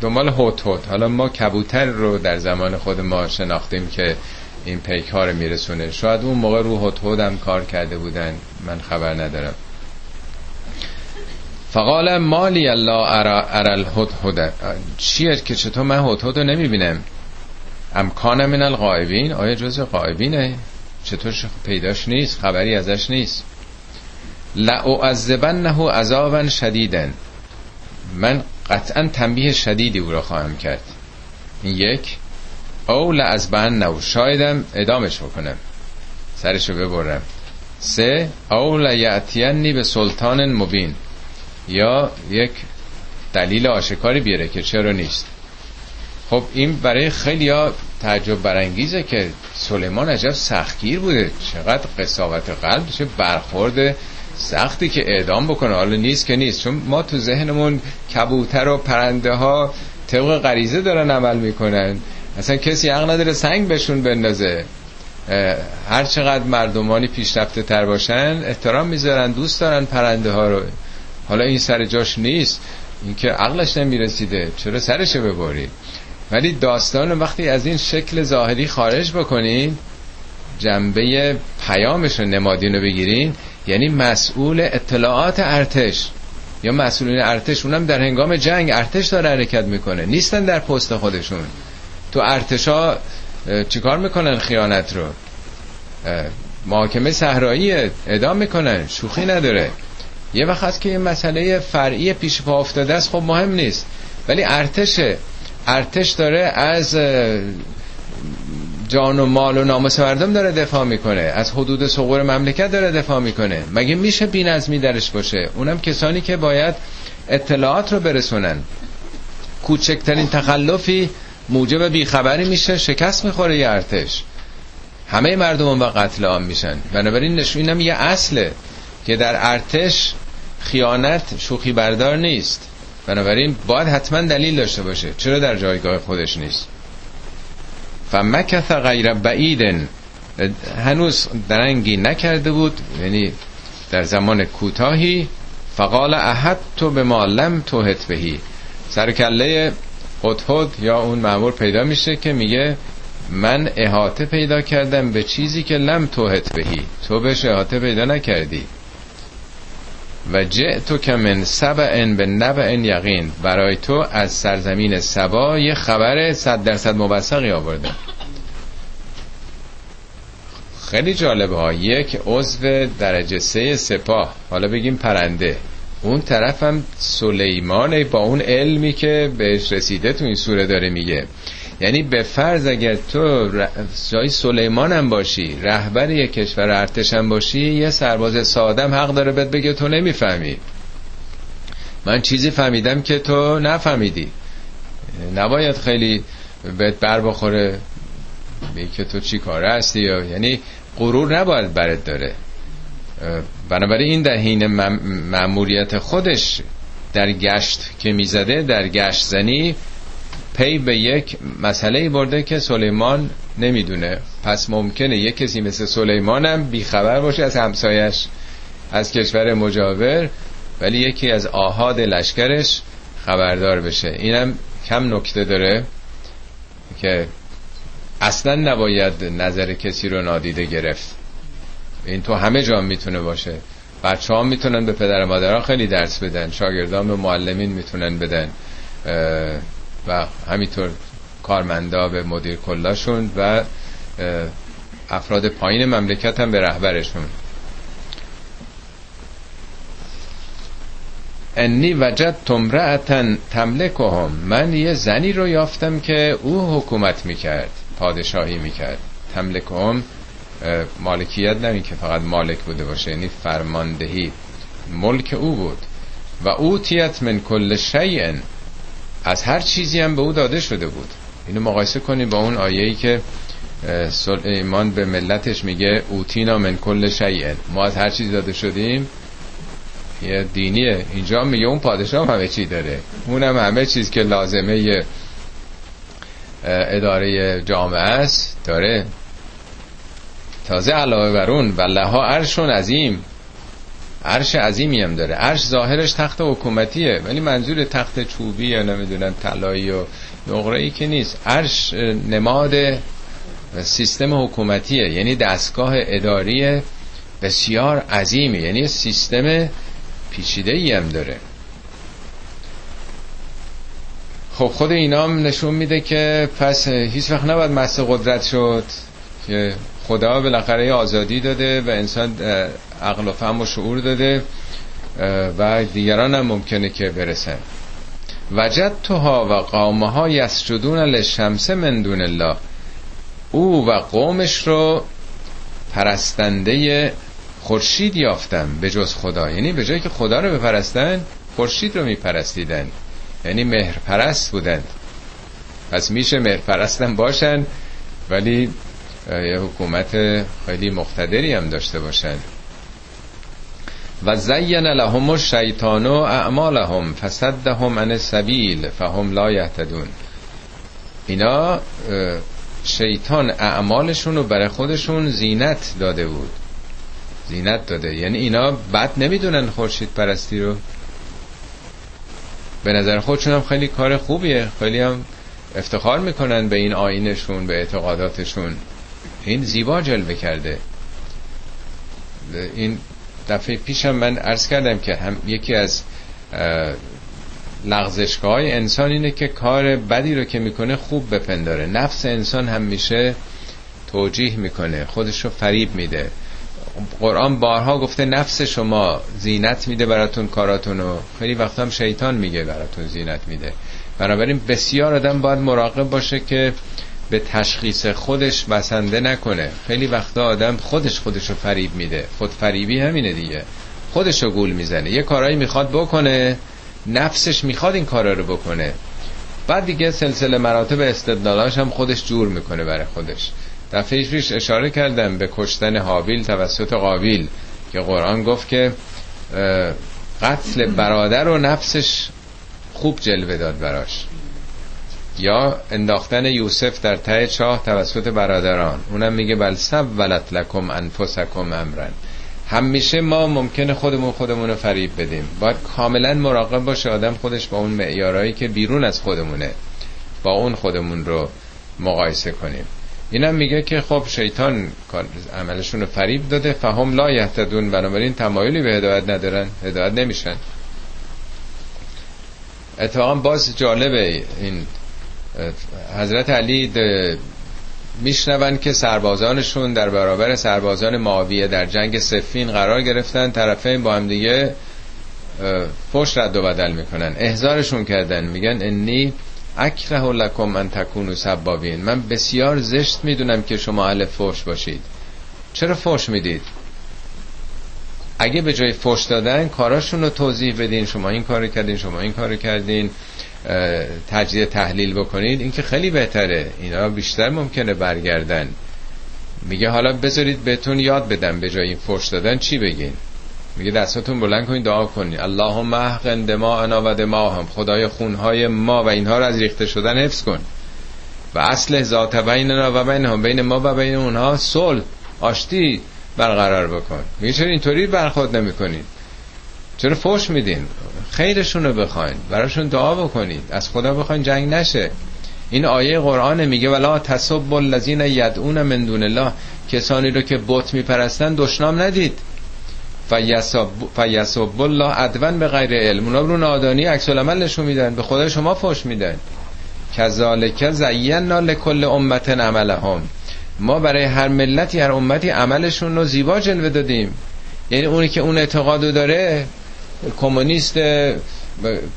دنبال هوت هوت. حالا ما کبوتر رو در زمان خود ما شناختیم که این پیک ها رو میرسونه. شاید اون موقع رو هوت هوت هم کار کرده بودن. من خبر ندارم. فقال مالی الله ارل هد چیه که چطور من هد رو نمی‌بینم؟ امکان من الغایبین آیا جز غایبینه چطور پیداش نیست؟ خبری ازش نیست. نه عذابا شدیدن من قطعا تنبیه شدیدی او را خواهم کرد. این یک. او لعزبن نو شایدم ادامش بکنم. سرشو ببرم. سه. او لیعتینی به سلطان مبین. یا یک دلیل آشکاری بیاره که چرا نیست. خب این برای خیلی ها تعجب برانگیزه که سلیمان عجب سختگیر بوده. چقدر قصاوت قلب چه برخورد سختی که اعدام بکنه. حالا نیست که نیست چون ما تو ذهنمون کبوتر و پرنده ها طبق غریزه دارن عمل می‌کنن. اصلا کسی حق نداره سنگ بهشون بندازه. هر چقدر مردمانی پیشرفته تر باشن احترام می‌ذارن دوست دارن پرنده ها رو. حالا این سر جاش نیست. اینکه عقلش نمی‌رسیده. چرا سرش ببرید ولی داستان وقتی از این شکل ظاهری خارج بکنید جنبه پیامش رو نمادین رو بگیرین یعنی مسئول اطلاعات ارتش. یا مسئولین ارتش اونم در هنگام جنگ ارتش داره حرکت می‌کنه. نیستن در پست خودشون. تو ارتشا چیکار می‌کنن خیانت رو؟ محاکمه صحرایی ادام می‌کنن. شوخی نداره. یه وقت هست که یه مسئله فرعی پیش پا افتاده است خب مهم نیست. ولی ارتش ارتش داره از جان و مال و ناموس مردم داره دفاع می‌کنه از حدود سقور مملکت داره دفاع می‌کنه. مگه میشه بینظمی درش باشه؟ اونم کسانی که باید اطلاعات رو برسونن. کوچکترین تخلفی موجب بیخبری میشه شکست می‌خوره یه ارتش. همه مردم و قتل عام میشن. بنابراین نشون یه اصله که در ارتش خیانت شوخی بردار نیست. بنابراین باید حتما دلیل داشته باشه. چرا در جایگاه خودش نیست؟ فمکث غیر بعیدن. هنوز درنگی نکرده بود. یعنی در زمان کوتاهی. فقال احد تو به ما لم توهت بهی. سرکله هدهد یا اون معمور پیدا میشه که میگه من احاطه پیدا کردم به چیزی که لم توهت بهی. تو بهش احاطه پیدا نکردی. و تو که من سبع به نبع یقین. برای تو از سرزمین سبا یه خبر صد درصد مبسقی آورده. خیلی جالبه ها. یک عضو درجه سه سپاه. حالا بگیم پرنده. اون طرف هم سلیمان با اون علمی که بهش رسیده تو این سوره داره میگه. یعنی به فرض اگر تو جای سلیمان هم باشی رهبر یک کشور ارتش هم باشی یه سرباز سادم حق داره بهت بگه تو نمی‌فهمی. من چیزی فهمیدم که تو نفهمیدی. نباید خیلی بهت بر بخوره که تو چی کاره هستی یا یعنی غرور نباید برد داره. بنابراین این در حین مأموریت خودش در گشت که می‌زده در گشت زنی پی به یک مسئله برده که سلیمان نمی‌دونه. پس ممکنه یک کسی مثل سلیمان هم بیخبر باشه از همسایش از کشور مجاور ولی یکی از آهاد لشکرش خبردار بشه. اینم کم نکته داره که اصلا نباید نظر کسی رو نادیده گرفت. این تو همه جا می‌تونه باشه. بچه ها می‌تونن به پدر مادرها خیلی درس بدن. شاگردان به معلمین می‌تونن بدن. و همینطور کارمندا به مدیر کلاشون و افراد پایین مملکت هم به رهبرشون. انی وجد تمرعتن تملکهم. من یه زنی رو یافتم که او حکومت می‌کرد پادشاهی می‌کرد. تملکهم مالکیت نمی که فقط مالک بوده باشه یعنی فرماندهی ملک او بود. و اوتیت من کل شیء از هر چیزی هم به او داده شده بود. اینو مقایسه کنید با اون آیه‌ای که سلیمان به ملتش میگه اوتینا من کل شیء. ما از هر چیزی داده شدیم. یه دینیه. اینجا میگه اون پادشاه همه چی داره. اونم همه چیز که لازمه اداره جامعه است داره. تازه علاوه بر اون و لها عرشون عظیم. عرش عظیمی هم داره. عرش ظاهرش تخت حکومتیه ولی منظور تخت چوبی یا نمی‌دونم طلایی و نقره ای که نیست. عرش نماد سیستم حکومتیه یعنی دستگاه اداری بسیار عظیمی یعنی سیستم پیچیده ای هم داره. خب خود اینا هم نشون میده که پس هیچ وقت نباید مست قدرت شد که خدا بالاخره آزادی داده و انسان عقل و فهم و شعور داده و دیگران هم ممکنه که برسن. وجد توها و قومه ها یسجدون لشمس من دون الله. او و قومش رو پرستنده خورشید یافتم به جز خدا. یعنی به جایی که خدا رو بپرستن خورشید رو میپرستیدن. یعنی مهر پرست بودن پس میشه مهر پرستن باشن ولی یه حکومت خیلی مقتدری هم داشته باشن. و زین لهم الشیطان اعمالهم فصدهم عن السبیل فهم لا یهتدون. اینا شیطان اعمالشون رو برای خودشون زینت داده بود. زینت داده. یعنی اینا بد نمی‌دونن خورشید پرستی رو. به نظر خودشون هم خیلی کار خوبیه. خیلی هم افتخار می‌کنن به این آینشون به اعتقاداتشون. این زیبا جلوه کرده. این دفعه پیشم من عرض کردم که هم یکی از لغزشگاه های انسان اینه که کار بدی رو که می‌کنه خوب بپنداره. نفس انسان هم میشه توجیه می‌کنه خودش رو فریب میده. قرآن بارها گفته نفس شما زینت میده براتون کاراتون و خیلی وقت هم شیطان میگه براتون زینت میده. بنابراین بسیار آدم باید مراقب باشه که به تشخیص خودش بسنده نکنه. خیلی وقتا آدم خودش خودش رو فریب میده. خود فریبی همینه دیگه. خودش رو گول می‌زنه. یه کارایی می‌خواد بکنه نفسش می‌خواد این کارا رو بکنه. بعد دیگه سلسله مراتب استدلالاش هم خودش جور می‌کنه برای خودش. دفعه پیش اشاره کردم به کشتن حابیل توسط قابیل که قرآن گفت که قتل برادر و نفسش خوب جلوه داد براش. یا انداختن یوسف در ته چاه توسط برادران. اونم میگه بل ولت لکم انفسکم امرن. همیشه ما ممکنه خودمون خودمون رو فریب بدیم. باید کاملا مراقب باشه آدم خودش با اون معیارهایی که بیرون از خودمونه. با اون خودمون رو مقایسه کنیم. اینم میگه که خب شیطان عملشون رو فریب داده. فهم لا یهتدون. بنابراین تمایلی به هدایت ندارن. هدایت نمیشن. اتفاقا باز جالبه این حضرت علی میشنون که سربازانشون در برابر سربازان معاویه در جنگ سفین قرار گرفتن. طرفین با هم دیگه فش رد و بدل می‌کنن. احزارشون کردن. میگن انی اکره لکم من تکونو سبابین. من بسیار زشت می‌دونم که شما اهل فوش باشید. چرا فوش می‌دید؟ اگه به جای فوش دادن کاراشون رو توضیح بدین. شما این کار کردین شما این کار کردین. تجزیه تحلیل بکنید این که خیلی بهتره. اینا بیشتر ممکنه برگردن. میگه حالا بذارید بهتون یاد بدم به جای این فوش دادن چی بگین؟ میگه دستاتون بلند کنید دعا کنید. اللهم احقن انا و دما هم خدای خونهای ما و اینها رو از ریخته شدن حفظ کن. و اصل ذات بیننا و بین هم بین ما و بین اونها صلح آشتی برقرار بکن. میگه چرا اینطوری برخورد نمی‌کنید؟ چرا فوش میدین؟ خیرشون رو بخواین. براشون دعا بکنید. از خدا بخواین جنگ نشه. این آیه قرآن میگه ولا تصب الذین یدعون من دون الله. کسانی رو که بت میپرستن دشنام ندید. فیسب الله عدوان به غیر علم. اونا رو نادانی عکس العمل نشون میدن. به خدا شما فوش میدن. کذالک زینا لکل امت عملهم. ما برای هر ملتی هر امتی عملشون رو زیبا جلوه دادیم. یعنی اونی که اون اعتقادو داره کمونیست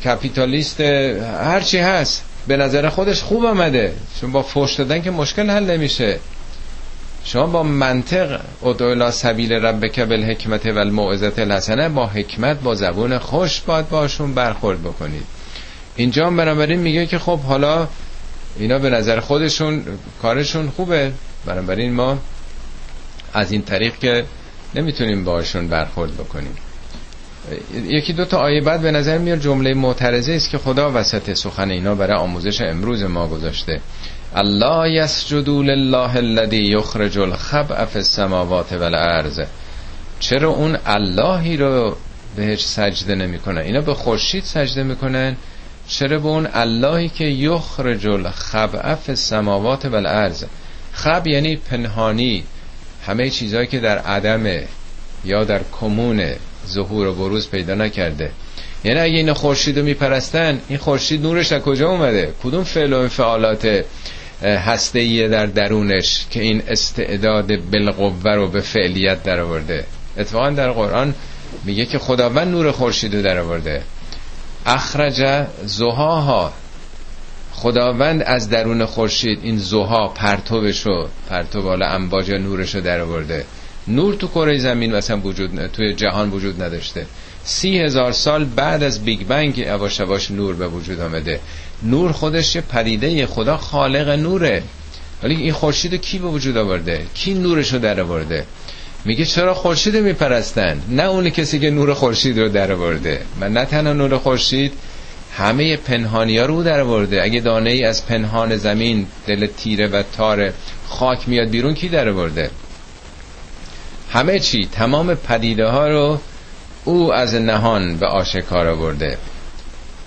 کپیتالیست هرچی هست. به نظر خودش خوب آمده. چون با فوش دادن که مشکل حل نمیشه. شما با منطق ادعو سبیل ربک بالحکمت و الموعظت الحسنه با حکمت با زبون خوش باید باشون برخورد بکنید. اینجا هم بنابراین میگه که خب حالا اینا به نظر خودشون کارشون خوبه. بنابراین ما از این طریق که نمی‌تونیم باشون برخورد بکنیم. یکی دو تا آیه بعد به نظر میاد جمله معترضه است که خدا وسط سخن اینا برای آموزش امروز ما گذاشته. الله یسجدو لله الذی یخرج الخبء فی السماوات والارض. چرا اون اللهی رو بهش سجده نمی‌کنن اینا به خورشید سجده می‌کنن. چرا به اون اللهی که یخرج الخبء فی السماوات والارض؟ خب یعنی پنهانی. همه چیزهایی که در عدمه یا در کمون ظهور و بروز پیدا نکرده. یعنی اگه این خورشید رو میپرستن این خورشید نورش از کجا اومده؟ کدوم فعل و انفعالات هسته در درونش که این استعداد بالقوه رو به فعلیت در آورده اتفاقا در قرآن میگه که خداوند نور خورشید رو در آورده اخرج زهاها. خداوند از درون خورشید این زها پرتوبش رو پرتو بالا انباج نورش رو در آورده نور تو کره زمین مثلا وجود توی جهان وجود نداشته. سی هزار سال بعد از بیگ بنگ یواش نور به وجود آمده. نور خودش پدیده خدا خالق نوره. ولی این خورشید کی به وجود آورده؟ کی نورش رو در آورده؟ میگه چرا خورشید میپرستن؟ نه اون کسی که نور خورشید رو در آورده. و نه تنها نور خورشید همه پنهانی ها رو در آورده. اگه دانه ای از پنهان زمین دل تیره و تار خاک میاد بیرون کی در آورده؟ همه چی تمام پدیده ها رو او از نهان به آشکار آورده.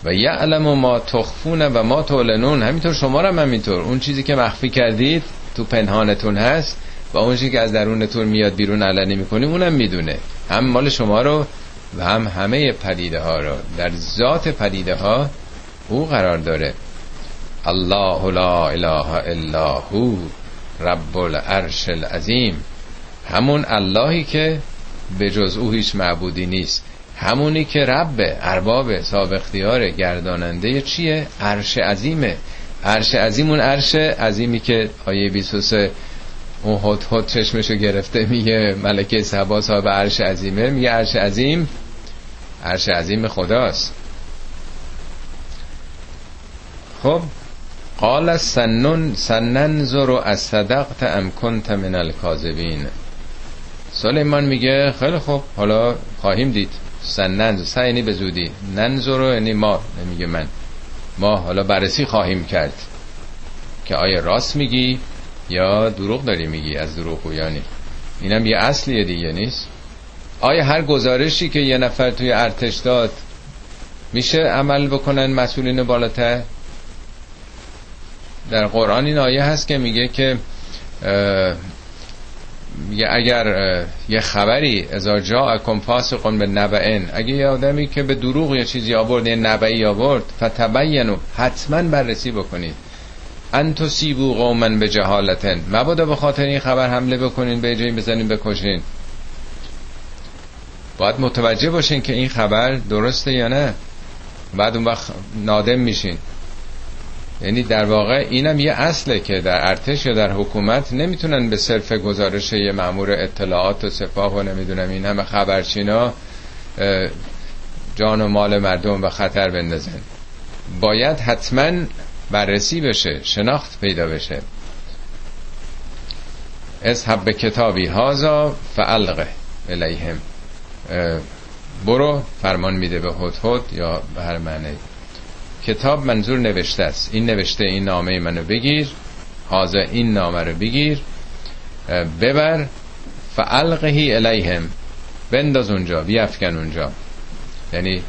و یعلم ما تخفون و ما تولنون همینطور شما هم همینطور. اون چیزی که مخفی کردید تو پنهانتون هست و اون که از درونتون میاد بیرون علنی می‌کنیم اونم می‌دونه. هم مال شما رو و هم همه پدیده ها رو. در ذات پدیده ها او قرار داره. الله لا اله الا هو رب العرش العظیم. همون اللهی که به جز او هیچ معبودی نیست. همونی که رب ارباب صاحب اختیار گرداننده چیه؟ عرش عظیمه. عرش عظیم اون عرش عظیمی که آیه 23 اون هد هد چشمشو گرفته میگه ملکه سبا صاحب عرش عظیمه. میگه عرش عظیم عرش عظیم خداست. خب قال سنن سننظر از صدقت ام کنت من الکاذبین. سلیمان میگه خیلی خوب حالا خواهیم دید. سننز سعی یعنی به زودی. ننظر یعنی ما نمیگه من. ما حالا بررسی خواهیم کرد. که آیا راست میگی یا دروغ داری میگی از دروغ گویانی اینم یه اصلیه دیگه نیست. آیا هر گزارشی که یه نفر توی ارتش داد میشه عمل بکنن مسئولین بالاتر؟ در قرآن این آیه هست که میگه که میگه اگر یه خبری ازا جا اکن فاسقون به نبعین. اگه یه آدمی که به دروغ یا چیزی آورد یه نبعی آورد فتبینو حتما بررسی بکنید. ان تصیبو قوما به جهالتن. مبادا به خاطر این خبر حمله بکنین به جایی بزنین بکشین. باید متوجه باشین که این خبر درسته یا نه. بعد اون وقت نادم میشین. یعنی در واقع اینم یه اصله که در ارتش یا در حکومت نمی‌تونن به صرف گزارش یه مامور اطلاعات و سپاه و نمی‌دونم این همه خبرچینا جان و مال مردم به خطر بندازن. باید حتما بررسی بشه شناخت پیدا بشه. از حب کتابی هازا فعلقه الیهم. برو فرمان میده به هد یا به هر معنی. کتاب منظور نوشته است. این نوشته این نامه منو بگیر. حاضر این نامه رو بگیر. ببر. فعلقهی الیهم. بنداز اونجا بیافکن اونجا. یعنی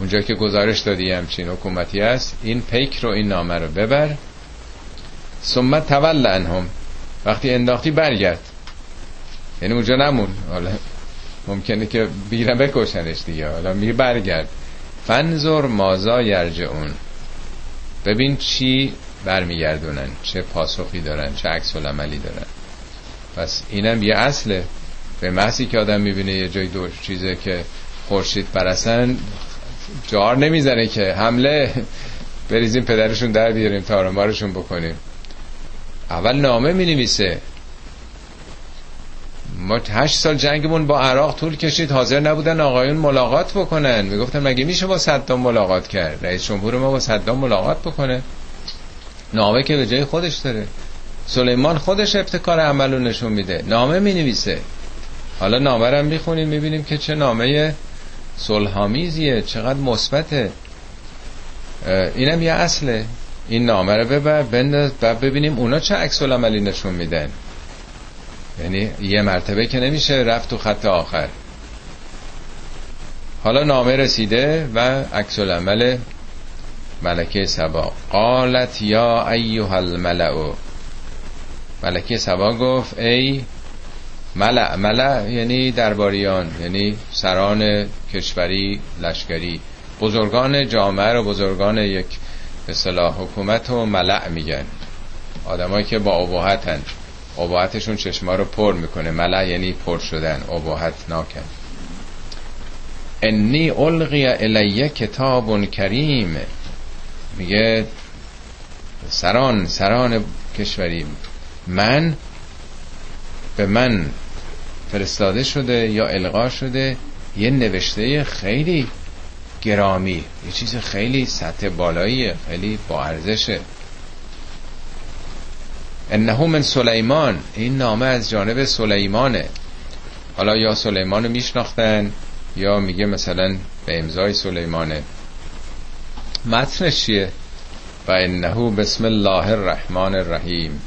اونجا که گزارش دادی همچین حکومتی است این پیک رو این نامه رو ببر. ثم تول انهم وقتی انداختی برگرد. یعنی اونجا نمون. حالا ممکنه که بیرم بکشنش دیگه. حالا می برگرد. فنزور مازا اون ببین چی برمیگردونن چه پاسخی دارن چه عکس عملی دارن. پس اینم یه اصله. به محضی که آدم می‌بینه یه جای دو چیزه که خورشید برسن جار نمی‌زنه که حمله. بریزیم پدرشون در بیاریم تارمارشون بکنیم. اول نامه می نویسه ما هشت سال جنگمون با عراق طول کشید. حاضر نبودن آقایون ملاقات بکنن. می‌گفتن مگه میشه با صدام ملاقات کرد؟ رئیس جمهور ما با صدام ملاقات بکنه. نامه که به جای خودش داره. سلیمان خودش ابتکار عملو نشون میده. نامه می نویسه حالا نامه رو می‌خونیم می‌بینیم که چه نامه صلحآمیزیه چقدر مثبته. اینم یه اصله. این نامه رو ببر بنداز ببینیم اونا چه عکس عملی نشون میدن. یعنی یه مرتبه که نمیشه رفت تو خط آخر. حالا نامه رسیده و عکس العمل ملکه سبا. قالت یا ایها الملعو ملکه سبا گفت ای ملع ملع یعنی درباریان یعنی سران کشوری لشکری. بزرگان جامعه رو بزرگان یک به حکومت و ملع میگن. آدمایی که با ابهتن. اباحتشون چشما رو پر می‌کنه. ملع یعنی پر شدن اباحت ناکن انی القی الیه کتاب کریم. میگه سران سران کشوری. من به من فرستاده شده یا القا شده یه نوشته خیلی گرامی. یه چیز خیلی سطح بالاییه خیلی با ارزشه. انه من سلیمان. این نامه از جانب سلیمانه. حالا یا سلیمان رو میشناختن یا میگه مثلا به امضای سلیمانه. متنش چیه؟ و انه بسم الله الرحمن الرحیم.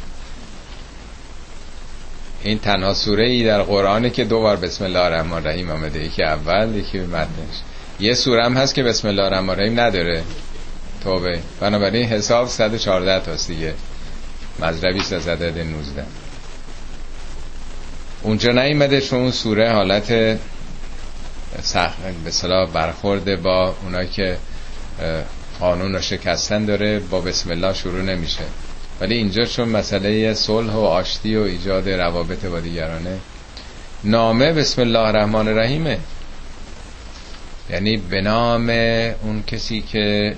این تنها سوره ای در قرآنه که دو بار بسم الله الرحمن الرحیم آمده. یکی اول یکی متنش. یه سوره هم هست که بسم الله الرحمن الرحیم نداره. توبه. بنابراین حساب 114 تاست دیگه. مذربی از عدد 19 اونجا نیمده چون اون سوره حالت به صلاح برخورده با اونایی که قانون رو شکستن داره با بسم الله شروع نمیشه. ولی اینجا چون مسئله صلح و آشتی و ایجاد روابط با دیگرانه نامه بسم الله الرحمن الرحیمه. یعنی به نام اون کسی که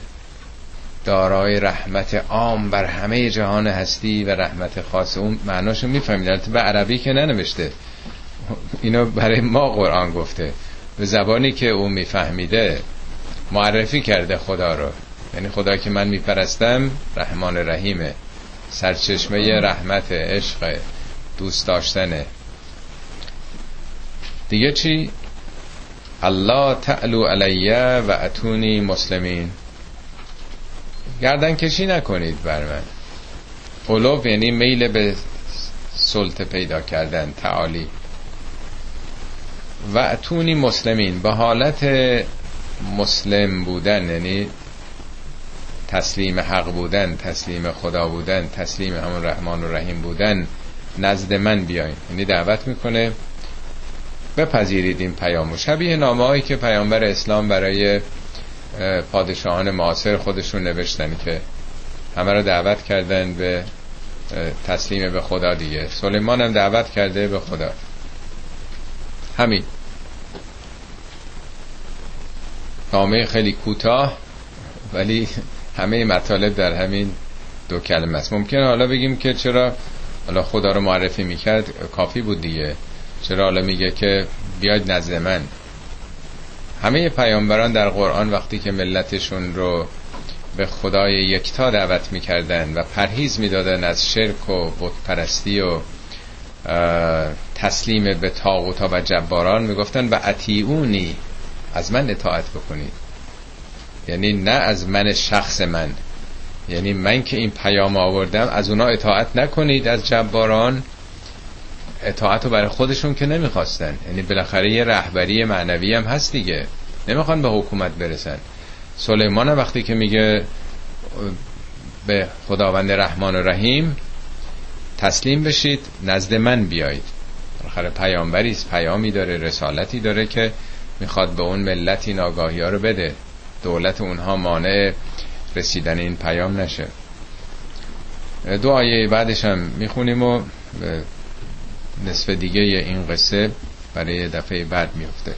دارای رحمت عام بر همه جهان هستی و رحمت خاص اون معناشو می‌فهمید به عربی که ننوشته. اینو برای ما قرآن گفته. به زبانی که او میفهمیده معرفی کرده خدا رو. یعنی خدا که من میپرستم رحمان رحیمه. سرچشمه رحمت عشق دوست داشتنه. دیگه چی؟ الله تعلو علیه و اتونی مسلمین. گردن کشی نکنید بر من. قلوب یعنی میل به سلطه پیدا کردن تعالی. و اتونی مسلمین. به حالت مسلم بودن یعنی تسلیم حق بودن تسلیم خدا بودن تسلیم همون رحمان و رحیم بودن نزد من بیاین. یعنی دعوت می‌کنه بپذیرید این پیامو. شبیه نامه که پیامبر اسلام برای پادشاهان معاصر خودشون نوشتن که همه رو دعوت کردن به تسلیم به خدا دیگه. سلیمان هم دعوت کرده به خدا. همین. نامه خیلی کوتاه ولی همه مطالب در همین دو کلمه است. ممکن حالا بگیم که چرا حالا خدا رو معرفی می‌کرد؟ کافی بود دیگه. چرا حالا میگه که بیاید نزد من؟ همه پیامبران در قرآن وقتی که ملتشون رو به خدای یکتا دعوت می‌کردن و پرهیز می‌دادن از شرک و پرستی و تسلیم به تاغوتا و جباران می‌گفتن و اطیعونی از من اطاعت بکنید یعنی نه از من شخص من. یعنی من که این پیام آوردم از اونا اطاعت نکنید از جباران. اطاعت رو برای خودشون که نمی‌خواستن. یعنی بالاخره یه رهبری معنوی هم هست دیگه. نمی‌خوان به حکومت برسن. سلیمان وقتی که میگه به خداوند رحمان و رحیم تسلیم بشید نزد من بیایید. بالاخره پیامبری پیامی داره رسالتی داره که می‌خواد به اون ملت این آگاهی ها رو بده. دولت اونها مانع رسیدن این پیام نشه. دو آیه بعدش هم می‌خونیم و نصف دیگه این قصه برای دفعه بعد میفته.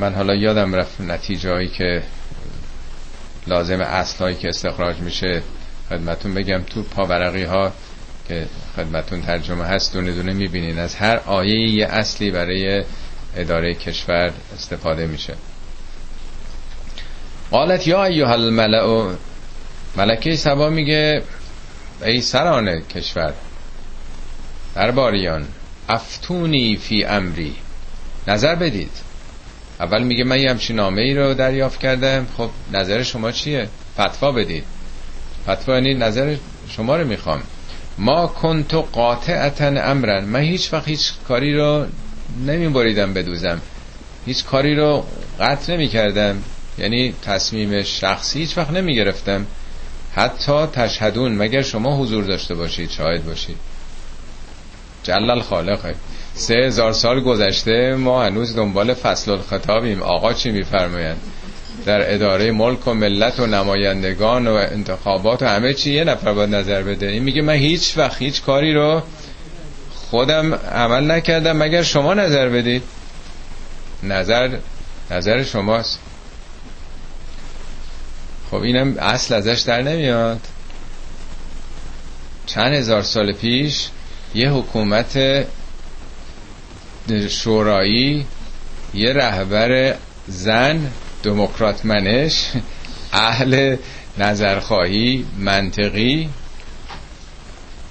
من حالا یادم رفت نتیجه هایی که لازم اصل که استخراج میشه خدمتون بگم. تو پاورقی ها که خدمتون ترجمه هست دونه دونه می‌بینین. از هر آیه یه اصلی برای اداره کشور استفاده میشه. قالت یا ایها الملعو ملکه سبا میگه ای سران کشور درباریان افتونی فی امری. نظر بدید. اول میگه من یه همچین نامه ای رو دریافت کردم. خب نظر شما چیه؟ فتوا بدید. فتوا یعنی نظر شما رو می‌خوام. ما کنتو قاطعتا امرن. من هیچ وقت هیچ کاری رو نمیبریدم بدوزم هیچ کاری رو قطع نمی کردم یعنی تصمیم شخصی هیچ وقت نمی گرفتم حتی تشهدون مگر شما حضور داشته باشید شاهد باشید. جلال خالقه سه هزار سال گذشته ما هنوز دنبال فصل الخطابیم آقا چی میفرمایند؟ در اداره ملک و ملت و نمایندگان و انتخابات و همه چی یه نفر باید نظر بده. این میگه من هیچ وقت هیچ کاری رو خودم عمل نکردم. مگر شما نظر بدید؟ نظر نظر شماست. خب اینم اصل ازش در نمیاد. چند هزار سال پیش یه حکومت شورایی یه رهبر زن دموکرات منش اهل نظرخواهی منطقی.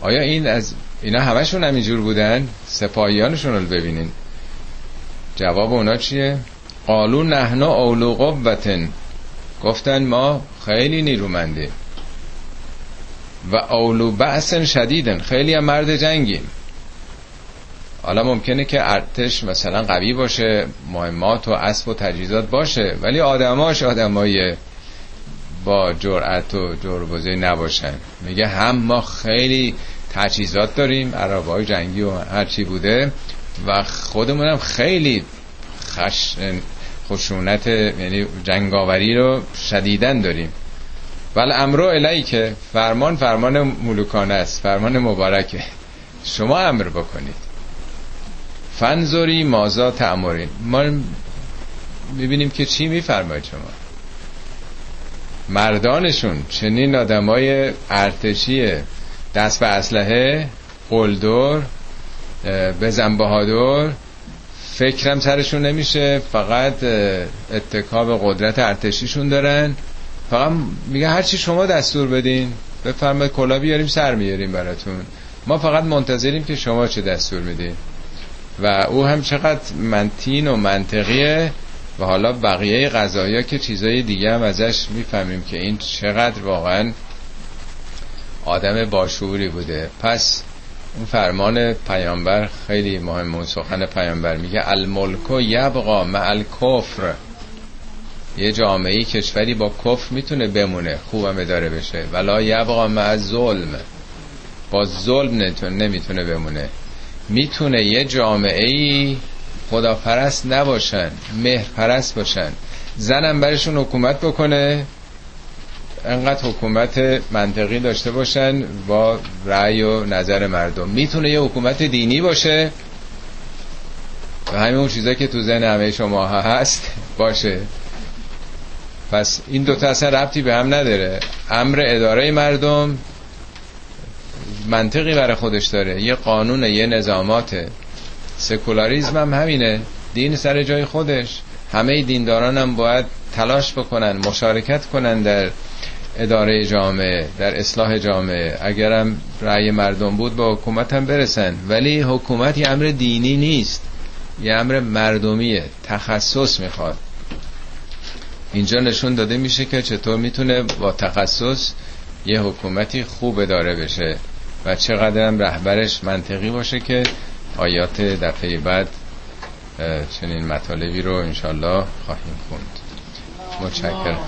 آیا این از اینا همشون همینجور بودن؟ سپاهیانشون رو ببینین. جواب اونا چیه؟ قالو نحنا اولو قوتن گفتن ما خیلی نیرومندیم. و اولو بأس شدیدن. خیلی هم مرد جنگیم. حالا ممکنه که ارتش مثلا قوی باشه مهمات و اسب و تجهیزات باشه ولی آدماش آدمای با جرأت و جربوزی نباشن. میگه هم ما خیلی تجهیزات داریم عربه های جنگی و هرچی بوده و خودمونم خیلی خش... خشونت یعنی جنگاوری رو شدیدن داریم. ولی امرو الهی که فرمان فرمان ملوکانه است فرمان مبارکه. شما امر بکنید. فنزوری مازا تعمرین ما می‌بینیم که چی میفرماید شما. مردانشون چنین آدمای ارتشی دست به اسلحه قلدر بزن بهادر فکرم سرشون نمیشه فقط اتکاب قدرت ارتشیشون دارن. فقط میگه هرچی شما دستور بدین بفرمایید کلا بیاریم سر میاریم براتون. ما فقط منتظریم که شما چه دستور میدین. و او هم چقدر منتین و منطقیه و حالا بقیه قضایی که چیزای دیگه هم ازش می‌فهمیم که این چقدر واقعا آدم باشعوری بوده. پس اون فرمان پیامبر خیلی مهم اون سخن پیامبر میگه الملک یبقا مع الکفر. یه جامعه کشوری با کفر می‌تونه بمونه خوبم اداره بشه. ولا یبقا مع ظلم. با ظلم نمی‌تونه بمونه. می‌تونه یه جامعه ای خداپرست نباشن مهرپرست باشن. زنم برشون حکومت بکنه انقدر حکومت منطقی داشته باشن با رأی و نظر مردم. می‌تونه یه حکومت دینی باشه. و همین اون چیزا که تو ذهن همه شما هست باشه. پس این دوتا اصلا ربطی به هم نداره. امر اداره مردم منطقی برای خودش داره. یه قانون یه نظامات سکولاریزم هم همینه. دین سر جای خودش. همه دینداران هم باید تلاش بکنن مشارکت کنن در اداره جامعه در اصلاح جامعه. اگرم رأی مردم بود با حکومت هم برسن. ولی حکومت یه امر دینی نیست. یه امر مردمیه. تخصص می‌خواد. اینجا نشون داده میشه که چطور می‌تونه با تخصص یه حکومتی خوب اداره بشه و چقدر هم رهبرش منطقی باشه که آیات دفعه بعد چنین مطالبی رو انشالله خواهیم خوند. متشکرم.